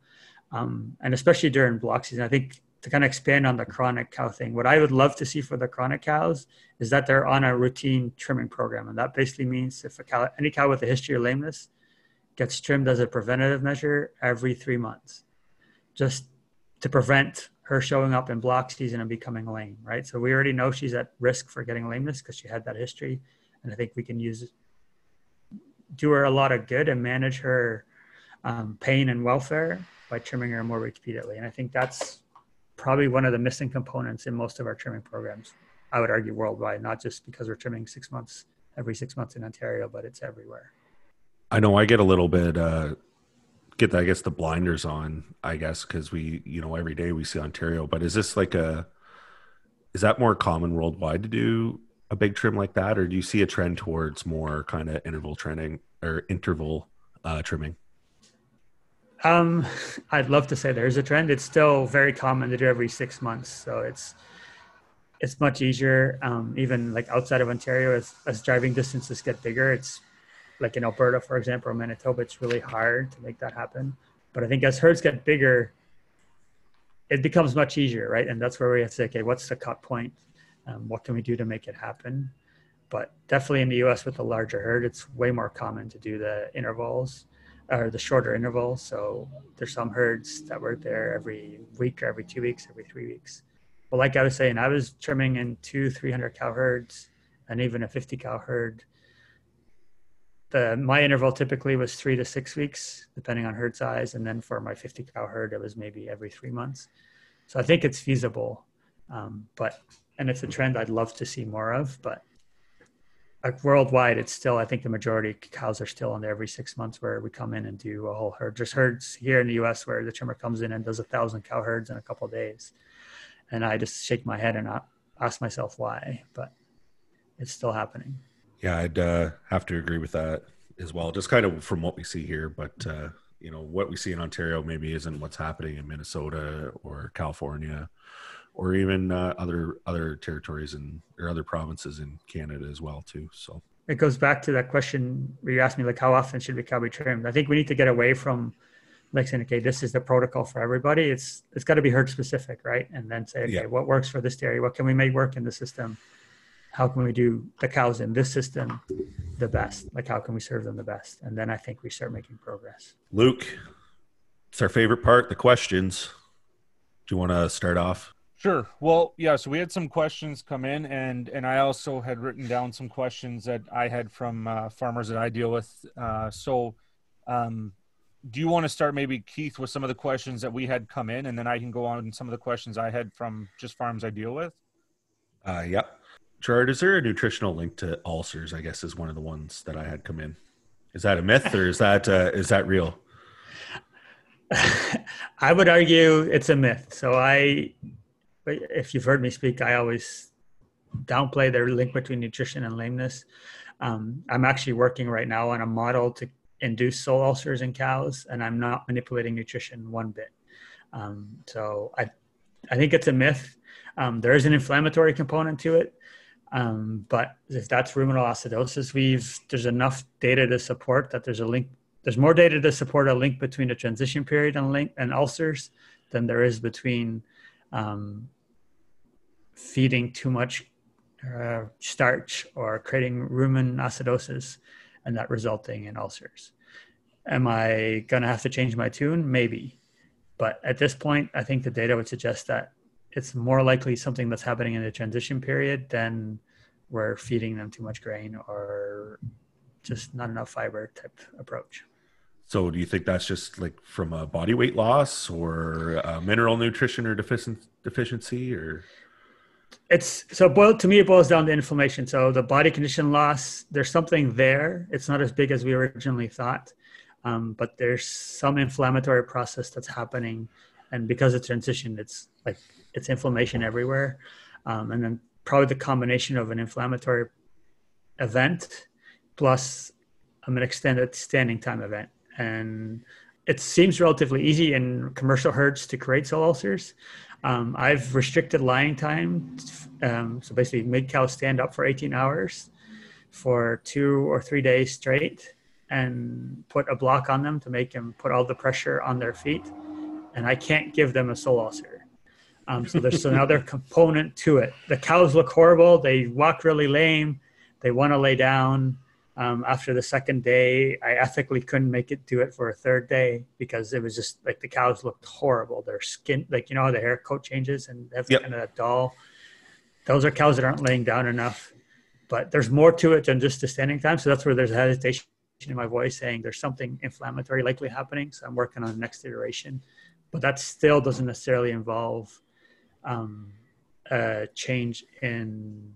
um, and especially during block season. I think to kind of expand on the chronic cow thing, what I would love to see for the chronic cows is that they're on a routine trimming program, and that basically means if a cow, any cow with a history of lameness gets trimmed as a preventative measure every three months, just to prevent her showing up in block season and becoming lame, right? So we already know she's at risk for getting lameness because she had that history. And I think we can use do her a lot of good and manage her um, pain and welfare by trimming her more repeatedly. And I think that's probably one of the missing components in most of our trimming programs. I would argue worldwide, not just because we're trimming six months every six months in Ontario, but it's everywhere. I know I get a little bit uh get I guess the blinders on, I guess, because we, you know, every day we see Ontario. But is this like a is that more common worldwide to do a big trim like that, or do you see a trend towards more kind of interval trending or interval uh, trimming? Um, (laughs) I'd love to say there's a trend. It's still very common to do every six months, so it's it's much easier. Um, even like outside of Ontario, as as driving distances get bigger, it's like in Alberta, for example, or Manitoba, it's really hard to make that happen. But I think as herds get bigger, it becomes much easier, right? And that's where we have to say, okay, what's the cut point? Um, what can we do to make it happen? But definitely in the US with a larger herd, it's way more common to do the intervals or the shorter intervals. So there's some herds that work there every week or every two weeks, every three weeks. But like I was saying, I was trimming in two 300 cow herds and even a 50 cow herd. The, my interval typically was three to six weeks, depending on herd size. And then for my 50 cow herd, it was maybe every three months. So I think it's feasible. Um, but, and it's a trend I'd love to see more of, but like worldwide, it's still I think the majority of cows are still on there every six months where we come in and do a whole herd. There's herds here in the U.S. where the trimmer comes in and does a thousand cow herds in a couple days, and I just shake my head and ask myself why, but it's still happening. Yeah, I'd uh, have to agree with that as well. Just kind of from what we see here, but uh, you know what we see in Ontario maybe isn't what's happening in Minnesota or California or even uh, other other territories and or other provinces in Canada as well too. So it goes back to that question where you asked me like how often should the cow be trimmed? I think we need to get away from like saying okay this is the protocol for everybody. It's it's got to be herd specific, right? And then say okay yeah. what works for this dairy? What can we make work in the system? How can we do the cows in this system the best? Like how can we serve them the best? And then I think we start making progress. Luke, it's our favorite part, the questions. Do you want to start off? Sure. Well, yeah. So we had some questions come in, and and I also had written down some questions that I had from uh, farmers that I deal with. Uh, so, um, do you want to start maybe Keith with some of the questions that we had come in, and then I can go on some of the questions I had from just farms I deal with. Uh, yeah. Gerard, is there a nutritional link to ulcers? I guess is one of the ones that I had come in. Is that a myth or is that uh, is that real? (laughs) I would argue it's a myth. So I if you've heard me speak, I always downplay the link between nutrition and lameness. Um, I'm actually working right now on a model to induce sole ulcers in cows, and I'm not manipulating nutrition one bit. Um, so I, I think it's a myth. Um, there is an inflammatory component to it, um, but if that's ruminal acidosis, we've there's enough data to support that there's a link. There's more data to support a link between a transition period and link and ulcers than there is between um, feeding too much uh, starch or creating rumen acidosis and that resulting in ulcers. Am I going to have to change my tune? Maybe. But at this point, I think the data would suggest that it's more likely something that's happening in the transition period than we're feeding them too much grain or just not enough fiber type approach. So, do you think that's just like from a body weight loss or mineral nutrition or deficiency, or? It's so boil to me it boils down to inflammation. So the body condition loss there's something there. It's not as big as we originally thought um, but there's some inflammatory process that's happening. And because of transition it's like it's inflammation everywhere. Um, and then probably the combination of an inflammatory event plus um, an extended standing time event and it seems relatively easy in commercial herds to create sole ulcers um, I've restricted lying time. Um, so basically, made cows stand up for 18 hours for two or three days straight and put a block on them to make them put all the pressure on their feet. And I can't give them a sole ulcer. Um, so there's another component to it. The cows look horrible. They walk really lame. They want to lay down. Um, after the second day, I ethically couldn't make it do it for a third day because it was just like the cows looked horrible. Their skin, like you know, how the hair coat changes and that's yep. kind of that dull. Those are cows that aren't laying down enough. But there's more to it than just the standing time. So that's where there's hesitation in my voice saying there's something inflammatory likely happening. So I'm working on the next iteration, but that still doesn't necessarily involve um, a change in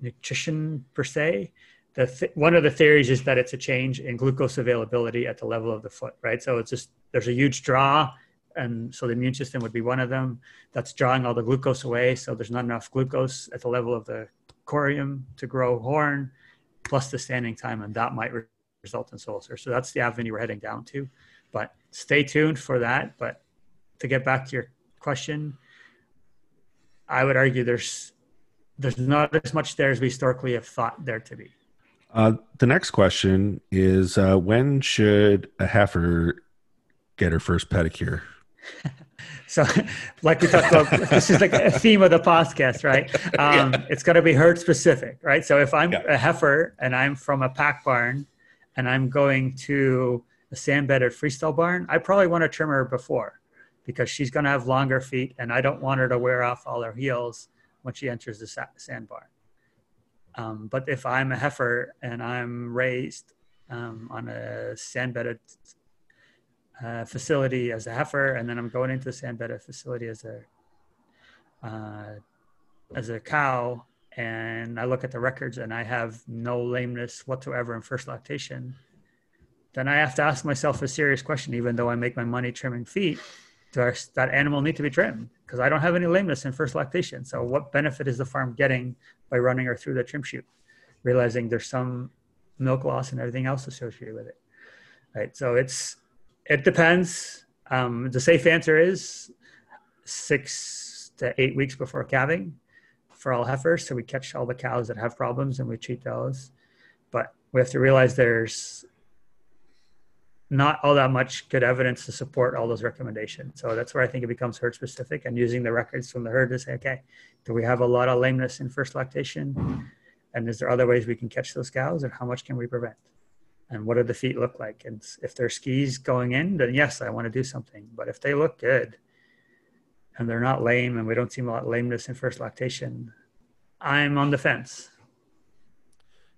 nutrition per se. The th- one of the theories is that it's a change in glucose availability at the level of the foot, right? So it's just there's a huge draw, and so the immune system would be one of them that's drawing all the glucose away. So there's not enough glucose at the level of the corium to grow horn, plus the standing time, and that might re- result in ulcer. So that's the avenue we're heading down to. But stay tuned for that. But to get back to your question, I would argue there's there's not as much there as we historically have thought there to be. Uh, the next question is uh, when should a heifer get her first pedicure? (laughs) so, like we talked about, this is like a theme of the podcast, right? (laughs) Um, yeah. It's got to be herd specific, right? So, if I'm yeah. a heifer and I'm from a pack barn and I'm going to a sand bedded freestall barn, I probably want to trim her before because she's going to have longer feet and I don't want her to wear off all her heels when she enters the sand barn. Um, but if I'm a heifer and I'm raised um, on a sand bedded uh, facility as a heifer, and then I'm going into the sand bedded facility as a uh, as a cow, and I look at the records and I have no lameness whatsoever in first lactation, then I have to ask myself a serious question. Even though I make my money trimming feet, does that animal need to be trimmed? Because I don't have any lameness in first lactation. So what benefit is the farm getting by running her through the trim chute, realizing there's some milk loss and everything else associated with it? Right. So it's it depends. Um, the safe answer is six to eight weeks before calving for all heifers. So we catch all the cows that have problems and we treat those. But we have to realize there's not all that much good evidence to support all those recommendations. So that's where I think it becomes herd specific and using the records from the herd to say, okay, do we have a lot of lameness in first lactation? And is there other ways we can catch those cows and how much can we prevent? And what do the feet look like? And if they're skis going in, then yes, I want to do something. But if they look good and they're not lame and we don't see a lot of lameness in first lactation, I'm on the fence.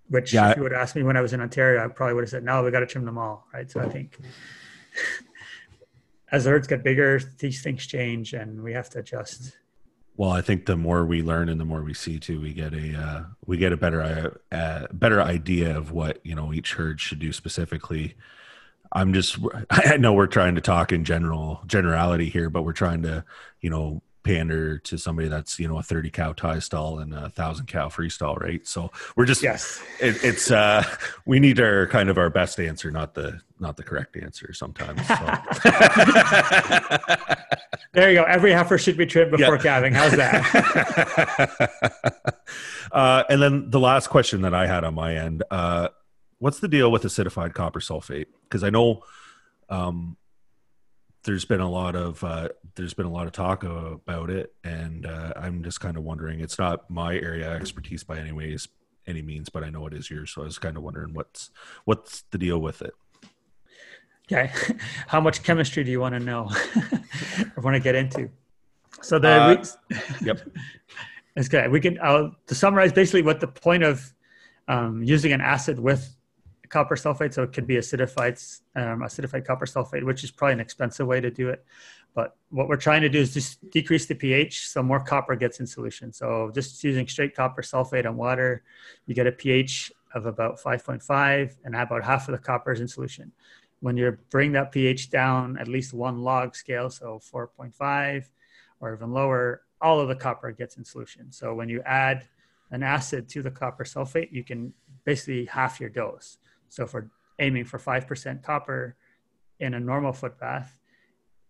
Which, yeah. if you would ask me when I was in Ontario, I probably would have said, "No, we got to trim them all. Right. So I think (laughs) as the herds get bigger, these things change, and we have to adjust. Well, I think the more we learn and the more we see too, we get a uh, we get a better uh, better idea of what you know each herd should do specifically. I'm just (laughs) I know we're trying to talk in general generality here, but we're trying to you know pander to somebody that's you know a 30 cow tie stall and a thousand cow freestall right? So we're just yes. it, it's uh we need our kind of our best answer not the not the correct answer sometimes so. (laughs) there you go. Every heifer should be trimmed before yeah. calving. How's that? (laughs) Uh and then the last question that i had on my end uh what's the deal with acidified copper sulfate? Because i know um there's been a lot of uh, there's been a lot of talk about it, and uh, I'm just kind of wondering. It's not my area expertise by any ways, any means, but I know it is yours. So I was kind of wondering what's what's the deal with it. Okay, (laughs) how much chemistry do you want to know I want to get into? So the uh, yep, (laughs) it's good. We can I'll, to summarize basically what the point of um, using an acid with copper sulfate, so it could be acidified, um, acidified copper sulfate, which is probably an expensive way to do it. But what we're trying to do is just decrease the pH so more copper gets in solution. So just using straight copper sulfate and water, you get a pH of about 5.5 and about half of the copper is in solution. When you bring that pH down at least one log scale, so 4.5 or even lower, all of the copper gets in solution. So when you add an acid to the copper sulfate, you can basically half your dose. So if we're aiming for 5% copper in a normal foot bath,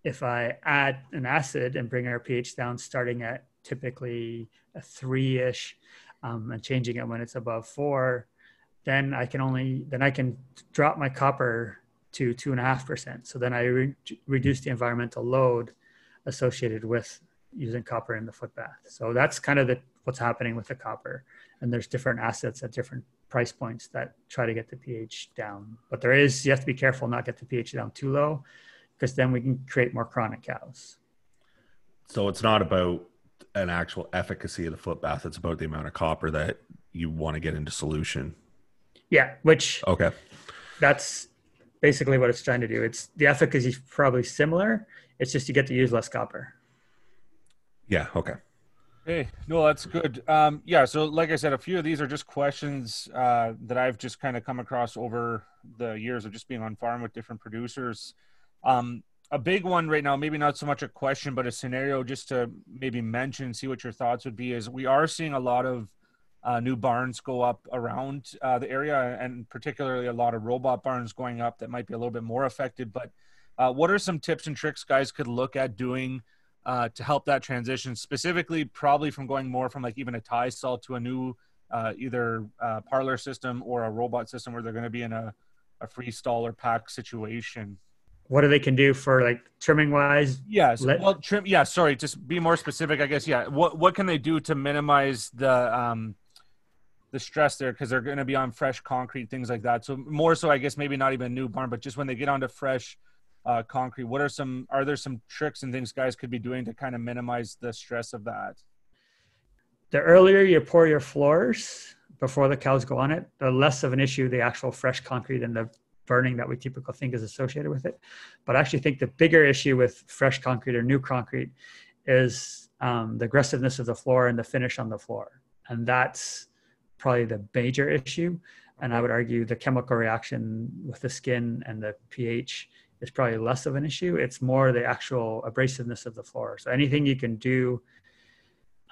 if I add an acid and bring our pH down, starting at typically a three ish um, and changing it when it's above four, then I can only, then I can drop my copper to two and a half percent. So then I re- reduce the environmental load associated with using copper in the foot bath. So that's kind of the, what's happening with the copper. And there's different acids at different price points that try to get the pH down. But there is, you have to be careful not get the pH down too low because then we can create more chronic cows. So it's not about an actual efficacy of the foot bath, it's about the amount of copper that you want to get into solution. Yeah, which okay. that's basically what it's trying to do. It's the efficacy is probably similar. It's just you get to use less copper. Yeah. Okay. Hey, no, that's good. Um, yeah, so like I said, a few of these are just questions uh, that I've just kind of come across over the years of just being on farm with different producers. Um, a big one right now, maybe not so much a question, but a scenario just to maybe mention, see what your thoughts would be, is we are seeing a lot of uh, new barns go up around uh, the area, and particularly a lot of robot barns going up that might be a little bit more affected. But uh, what are some tips and tricks guys could look at doing? Uh, to help that transition, specifically probably from going more from like even a tie stall to a new uh, either uh, parlor system or a robot system where they're going to be in a, a free stall or pack situation. What do they can do for like trimming wise? Yes. Let- well, trim. Yeah. Sorry. Just be more specific. I guess. Yeah. What What can they do to minimize the um, the stress there because they're going to be on fresh concrete, things like that. So more so, I guess maybe not even new barn, but just when they get onto fresh uh, concrete. What are some? Are there some tricks and things guys could be doing to kind of minimize the stress of that? The earlier you pour your floors before the cows go on it, the less of an issue the actual fresh concrete and the burning that we typically think is associated with it. But I actually think the bigger issue with fresh concrete or new concrete is um, the aggressiveness of the floor and the finish on the floor, and that's probably the major issue. And I would argue the chemical reaction with the skin and the pH is probably less of an issue. It's more the actual abrasiveness of the floor. So anything you can do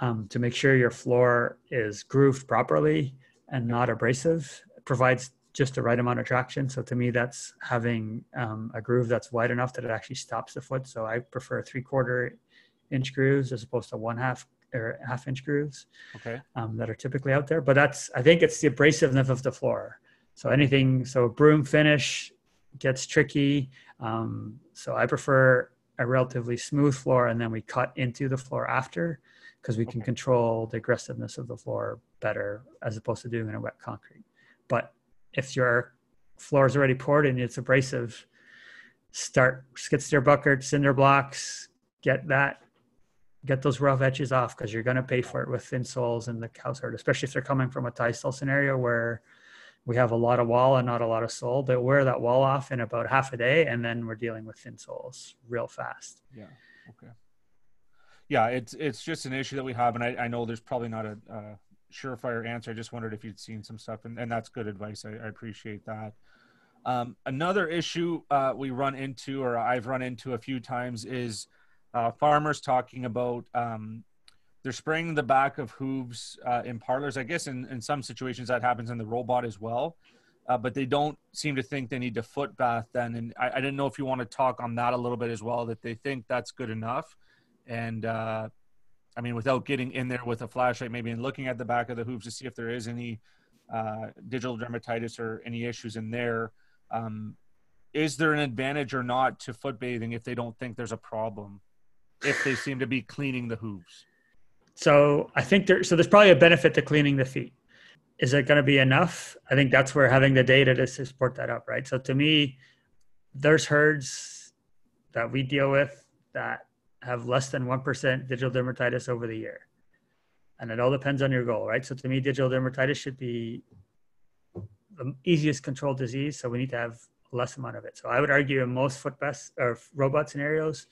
um, to make sure your floor is grooved properly and not abrasive provides just the right amount of traction. So to me, that's having um, a groove that's wide enough that it actually stops the foot. So I prefer three quarter inch grooves as opposed to one half or half inch grooves okay. um, that are typically out there. But that's, I think it's the abrasiveness of the floor. So anything, so broom finish gets tricky. Um, so I prefer a relatively smooth floor and then we cut into the floor after because we can control the aggressiveness of the floor better as opposed to doing it in wet concrete. But if your floor is already poured and it's abrasive, start skid steer bucket, cinder blocks, get that, get those rough edges off because you're going to pay for it with thin soles in the house herd, especially if they're coming from a tie stall scenario where we have a lot of wall and not a lot of sole. They'll wear that wall off in about half a day, and then we're dealing with thin soles real fast. Yeah. Okay. Yeah, it's it's just an issue that we have, and I, I know there's probably not a, a surefire answer. I just wondered if you'd seen some stuff, and, and that's good advice. I, I appreciate that. Um, another issue uh, we run into, or I've run into a few times, is uh, farmers talking about um, they're spraying the back of hooves uh, in parlors. I guess in, in some situations that happens in the robot as well, uh, but they don't seem to think they need to foot bath then. And I, I, didn't know if you want to talk on that a little bit as well, that they think that's good enough. And uh, I mean, without getting in there with a flashlight, maybe and looking at the back of the hooves to see if there is any uh, digital dermatitis or any issues in there. Um, is there an advantage or not to foot bathing if they don't think there's a problem? If they seem to be cleaning the hooves? So I think there, so there's probably a benefit to cleaning the feet. Is it going to be enough? I think that's where having the data to support that up, right? So to me, there's herds that we deal with that have less than 1% digital dermatitis over the year. And it all depends on your goal, right? So to me, digital dermatitis should be the easiest controlled disease. So we need to have less amount of it. So I would argue in most foot bath or robot scenarios,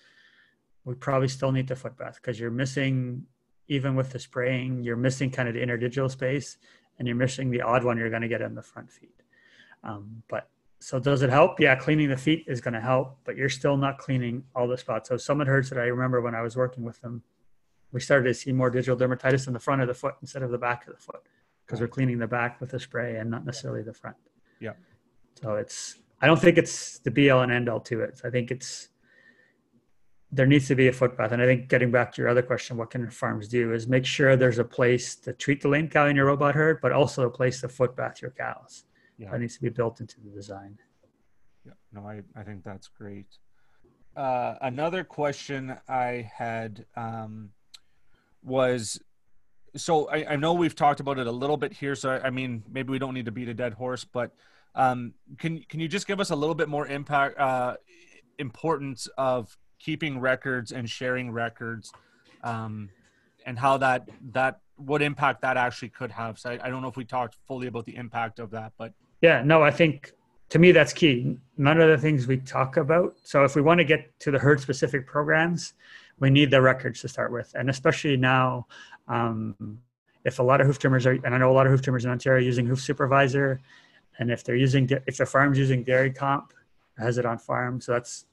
we probably still need the foot bath because you're missing even with the spraying, you're missing kind of the interdigital space and you're missing the odd one you're going to get in the front feet. Um, but so does it help? Yeah, cleaning the feet is going to help, but you're still not cleaning all the spots. So Summit herds that I remember when I was working with them, we started to see more digital dermatitis in the front of the foot instead of the back of the foot because we're cleaning the back with the spray and not necessarily the front. Yeah. So it's, I don't think it's the be all and end all to it. I think it's, there needs to be a footbath. And I think getting back to your other question, what can farms do is make sure there's a place to treat the lame cow in your robot herd, but also a place to footbath your cows. Yeah. That needs to be built into the design. Yeah, no, I, I think that's great. Uh, another question I had um, was so I, I, know we've talked about it a little bit here. So I, I mean, maybe we don't need to beat a dead horse, but um, can can you just give us a little bit more impact uh, importance of keeping records and sharing records um, and how that that what impact that actually could have so I, I, don't know if we talked fully about the impact of that but yeah no i think to me, that's key. None of the things we talk about. So if we want to get to the herd specific programs, we need the records to start with. And especially now, um, if a lot of hoof trimmers are, and I know a lot of hoof trimmers in Ontario are using Hoof Supervisor, and if they're using, if the farm's using Dairy Comp, has it on farm. So that's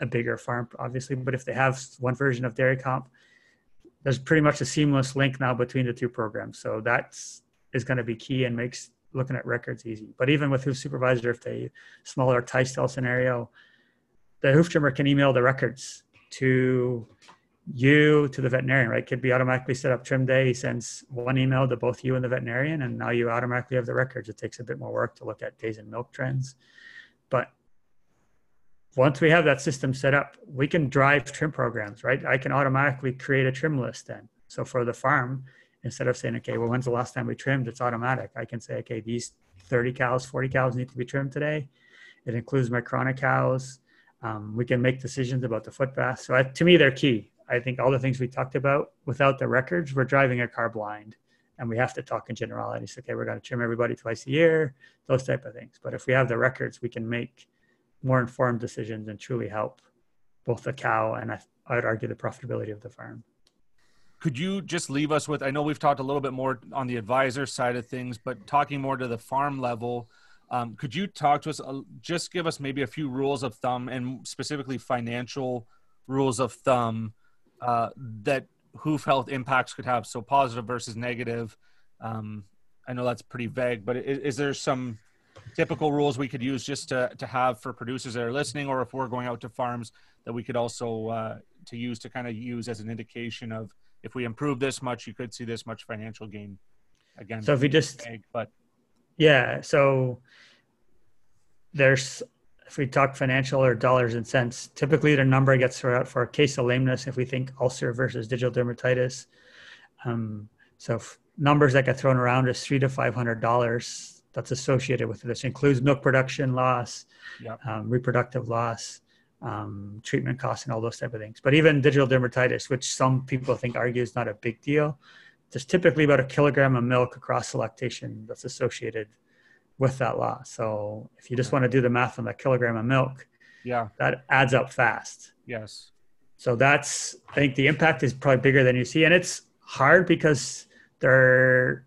a bigger farm, obviously. But if they have one version of Dairy Comp, there's pretty much a seamless link now between the two programs. So that's is going to be key and makes looking at records easy. But even with Hoof Supervisor, if they smaller tie stall scenario, the hoof trimmer can email the records to you to the veterinarian, right? Could be automatically set up trim day. He sends one email to both you and the veterinarian, and now you automatically have the records. It takes a bit more work to look at days and milk trends. But once we have that system set up, we can drive trim programs, right? I can automatically create a trim list then. So for the farm, instead of saying, okay, well, when's the last time we trimmed? It's automatic. I can say, okay, these 30 cows, 40 cows need to be trimmed today. It includes my chronic cows. Um, we can make decisions about the foot bath. So I, to me, they're key. I think all the things we talked about without the records, we're driving a car blind and we have to talk in generalities. Okay, we're going to trim everybody twice a year, those type of things. But if we have the records, we can make more informed decisions and truly help both the cow and I, I'd argue the profitability of the farm. Could you just leave us with? I know we've talked a little bit more on the advisor side of things, but talking more to the farm level, um, could you talk to us? Uh, just give us maybe a few rules of thumb and specifically financial rules of thumb uh, that hoof health impacts could have. So positive versus negative. Um, I know that's pretty vague, but is, is, there some typical rules we could use just to, to have for producers that are listening, or if we're going out to farms that we could also uh, to use to kind of use as an indication of if we improve this much, you could see this much financial gain. Again, so if we just, but yeah, so there's if we talk financial or dollars and cents, typically the number gets thrown out for a case of lameness if we think ulcer versus digital dermatitis. Um, so numbers that get thrown around is three to five hundred dollars that's associated with this includes milk production loss, yep. um, reproductive loss, um, treatment costs, and all those type of things. But even digital dermatitis, which some people think argue is not a big deal, there's typically about a kilogram of milk across the lactation that's associated with that loss. So if you just want to do the math on that kilogram of milk, yeah, that adds up fast. Yes. So that's I think the impact is probably bigger than you see, and it's hard because they're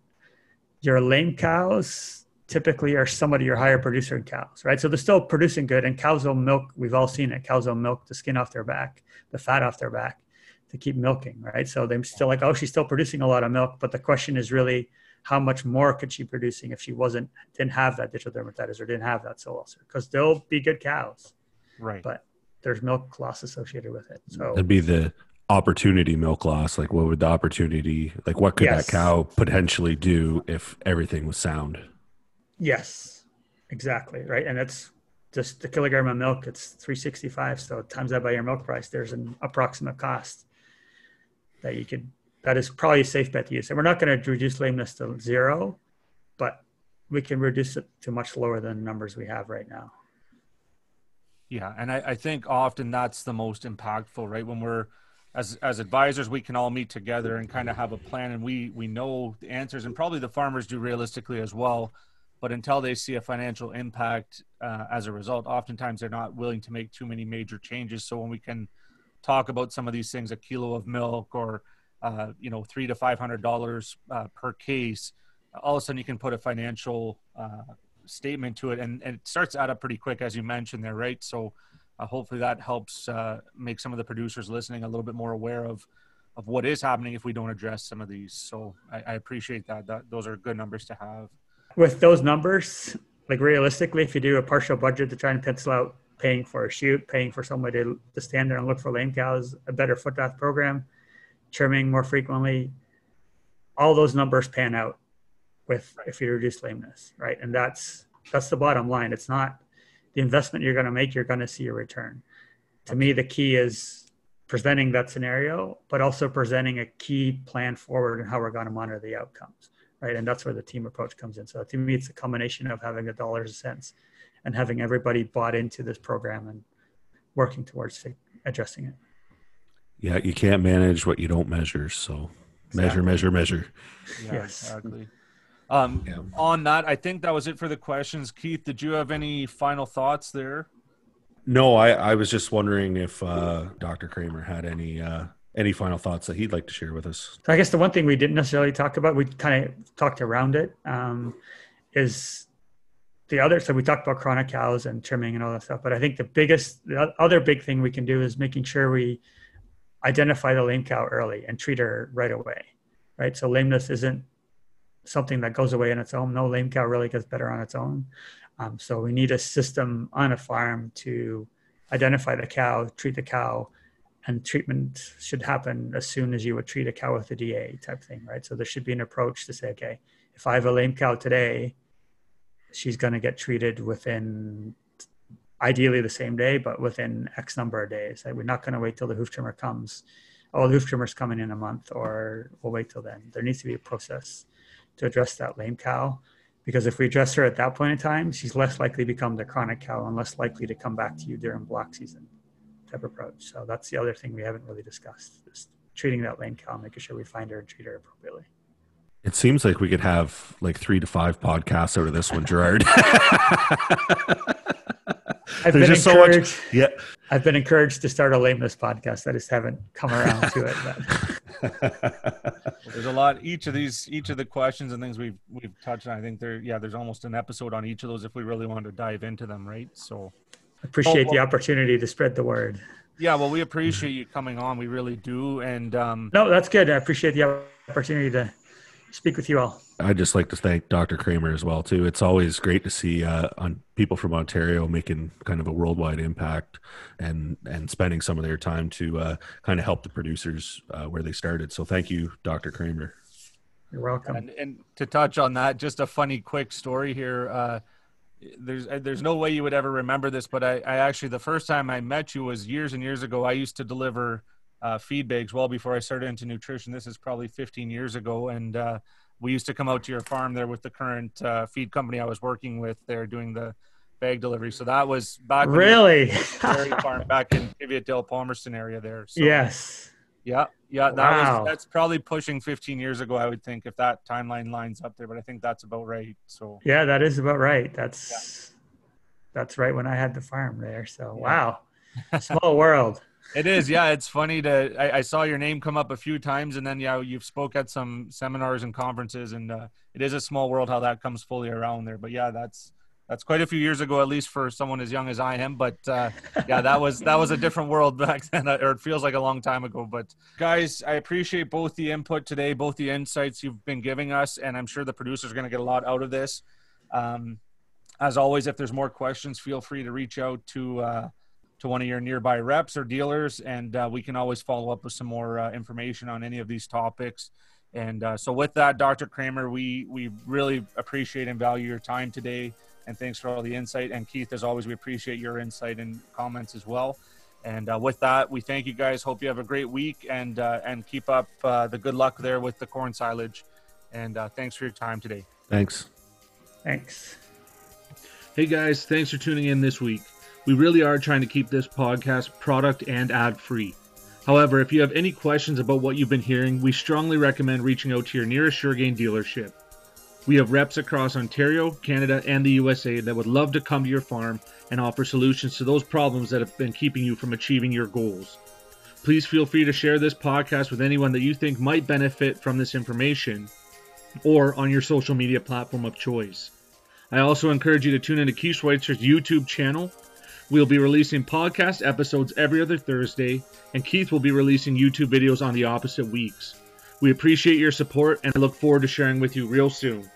your lame cows typically are some of your higher producer cows, right? So they're still producing good, and cows will milk. We've all seen it. Cows will milk the skin off their back, the fat off their back, to keep milking, right? So they're still like, oh, she's still producing a lot of milk, but the question is really how much more could she be producing if she wasn't didn't have that digital dermatitis or didn't have that sole ulcer because they'll be good cows right but there's milk loss associated with it so that'd be the opportunity milk loss like what would the opportunity like what could yes. that cow potentially do if everything was sound yes exactly right and it's just the kilogram of milk it's 365 so times that by your milk price there's an approximate cost that you could that is probably a safe bet to use. And we're not going to reduce lameness to zero, but we can reduce it to much lower than the numbers we have right now. Yeah, and I, I think often that's the most impactful, right? When we're as as advisors, we can all meet together and kind of have a plan, and we we know the answers, and probably the farmers do realistically as well. But until they see a financial impact uh, as a result, oftentimes they're not willing to make too many major changes. So when we can talk about some of these things, a kilo of milk or uh, you know, three to five hundred dollars uh, per case, all of a sudden you can put a financial uh, statement to it, and, and it starts to add up pretty quick, as you mentioned there, right? So uh, hopefully that helps uh, make some of the producers listening a little bit more aware of of what is happening if we don't address some of these. So I, I appreciate that. That those are good numbers to have. With those numbers, like realistically, if you do a partial budget to try and pencil out paying for a chute, paying for somebody to, to stand there and look for lame cows, a better foot bath program, trimming more frequently, all those numbers pan out with if you reduce lameness, right? And that's that's the bottom line. It's not the investment you're going to make; you're going to see a return. To me, the key is presenting that scenario, but also presenting a key plan forward and how we're going to monitor the outcomes, right? And that's where the team approach comes in. So to me, it's a combination of having the dollars and cents and having everybody bought into this program and working towards addressing it. Yeah, you can't manage what you don't measure. So measure, measure, measure. Yeah, yes. exactly. Um, Yeah. On that, I think that was it for the questions. Keith, did you have any final thoughts there? No, I, I was just wondering if uh, Dr. Cramer had any uh, any final thoughts that he'd like to share with us. So I guess the one thing we didn't necessarily talk about, we kind of talked around it, um, is the other. So we talked about chronic cows and trimming and all that stuff. But I think the biggest, the other big thing we can do is making sure we identify the lame cow early and treat her right away. Right. So lameness isn't something that goes away on its own. No lame cow really gets better on its own. Um, so we need a system on a farm to identify the cow, treat the cow, and treatment should happen as soon as you would treat a cow with a DA type thing, right? So there should be an approach to say, okay, if I have a lame cow today, she's going to get treated within ideally the same day, but within X number of days. Like, we're not going to wait till the hoof trimmer comes. Oh, the hoof trimmer's coming in a month, or we'll wait till then. There needs to be a process to address that lame cow. Because if we address her at that point in time, she's less likely to become the chronic cow and less likely to come back to you during block season type approach. So that's the other thing we haven't really discussed is treating that lame cow, making sure we find her and treat her appropriately. It seems like we could have like three to five podcasts out of this one, Gerard. (laughs) (laughs) I've There's been just so much. encouraged. Yeah. I've been encouraged to start a lameness podcast. I just haven't come around to it. But (laughs) There's a lot. Each of these, each of the questions and things we've we've touched on. I think there, yeah, there's almost an episode on each of those if we really wanted to dive into them, right? So, I appreciate Oh, the opportunity to spread the word. yeah, well, we appreciate you coming on. We really do, and um, No, that's good. I appreciate the opportunity to speak with you all. I'd just like to thank Dr. Cramer as well too. It's always great to see uh, on people from Ontario making kind of a worldwide impact and and spending some of their time to uh, kind of help the producers uh, where they started. So thank you, Dr. Cramer. You're welcome. And, and to touch on that, just a funny, quick story here. There's uh, there's no way you would ever remember this, but I, I actually the first time I met you was years and years ago. I used to deliver uh, feed bags well before I started into nutrition. This is probably 15 years ago, and uh, we used to come out to your farm there with the current uh, feed company I was working with. There doing the bag delivery. So that was back when you were Really? farm (laughs) back in Kiviat Palmerston area there. So, yes. Yeah, yeah, that Wow. was that's probably pushing 15 years ago. I would think if that timeline lines up there, but I think that's about right. So Yeah, that is about right. That's that's right when I had the farm there. So Yeah. wow, (laughs) small world. it is. Yeah, it's funny to. I, I saw your name come up a few times, and then yeah, you've spoke at some seminars and conferences, and uh, it is a small world how that comes fully around there. But yeah, that's that's quite a few years ago, at least for someone as young as I am. But uh, yeah, that was that was a different world (laughs) back then, or it feels like a long time ago. But guys, I appreciate both the input today, both the insights you've been giving us, and I'm sure the producers are going to get a lot out of this. Um, as always, if there's more questions, feel free to reach out to uh, to one of your nearby reps or dealers, and uh, we can always follow up with some more uh, information on any of these topics. And uh, so, with that, Dr. Cramer, we we really appreciate and value your time today, and thanks for all the insight. And Keith, as always, we appreciate your insight and comments as well. And uh, with that, we thank you guys. Hope you have a great week, and uh, and keep up uh, the good luck there with the corn silage. And uh, thanks for your time today. Thanks. Thanks. Hey guys, thanks for tuning in this week. We really are trying to keep this podcast product and ad free. However, if you have any questions about what you've been hearing, we strongly recommend reaching out to your nearest SureGain dealership. We have reps across Ontario, Canada, and the USA that would love to come to your farm and offer solutions to those problems that have been keeping you from achieving your goals. Please feel free to share this podcast with anyone that you think might benefit from this information or on your social media platform of choice. I also encourage you to tune into Keith Schweitzer's YouTube channel. We'll be releasing podcast episodes every other Thursday, and Keith will be releasing YouTube videos on the opposite weeks. We appreciate your support and look forward to sharing with you real soon.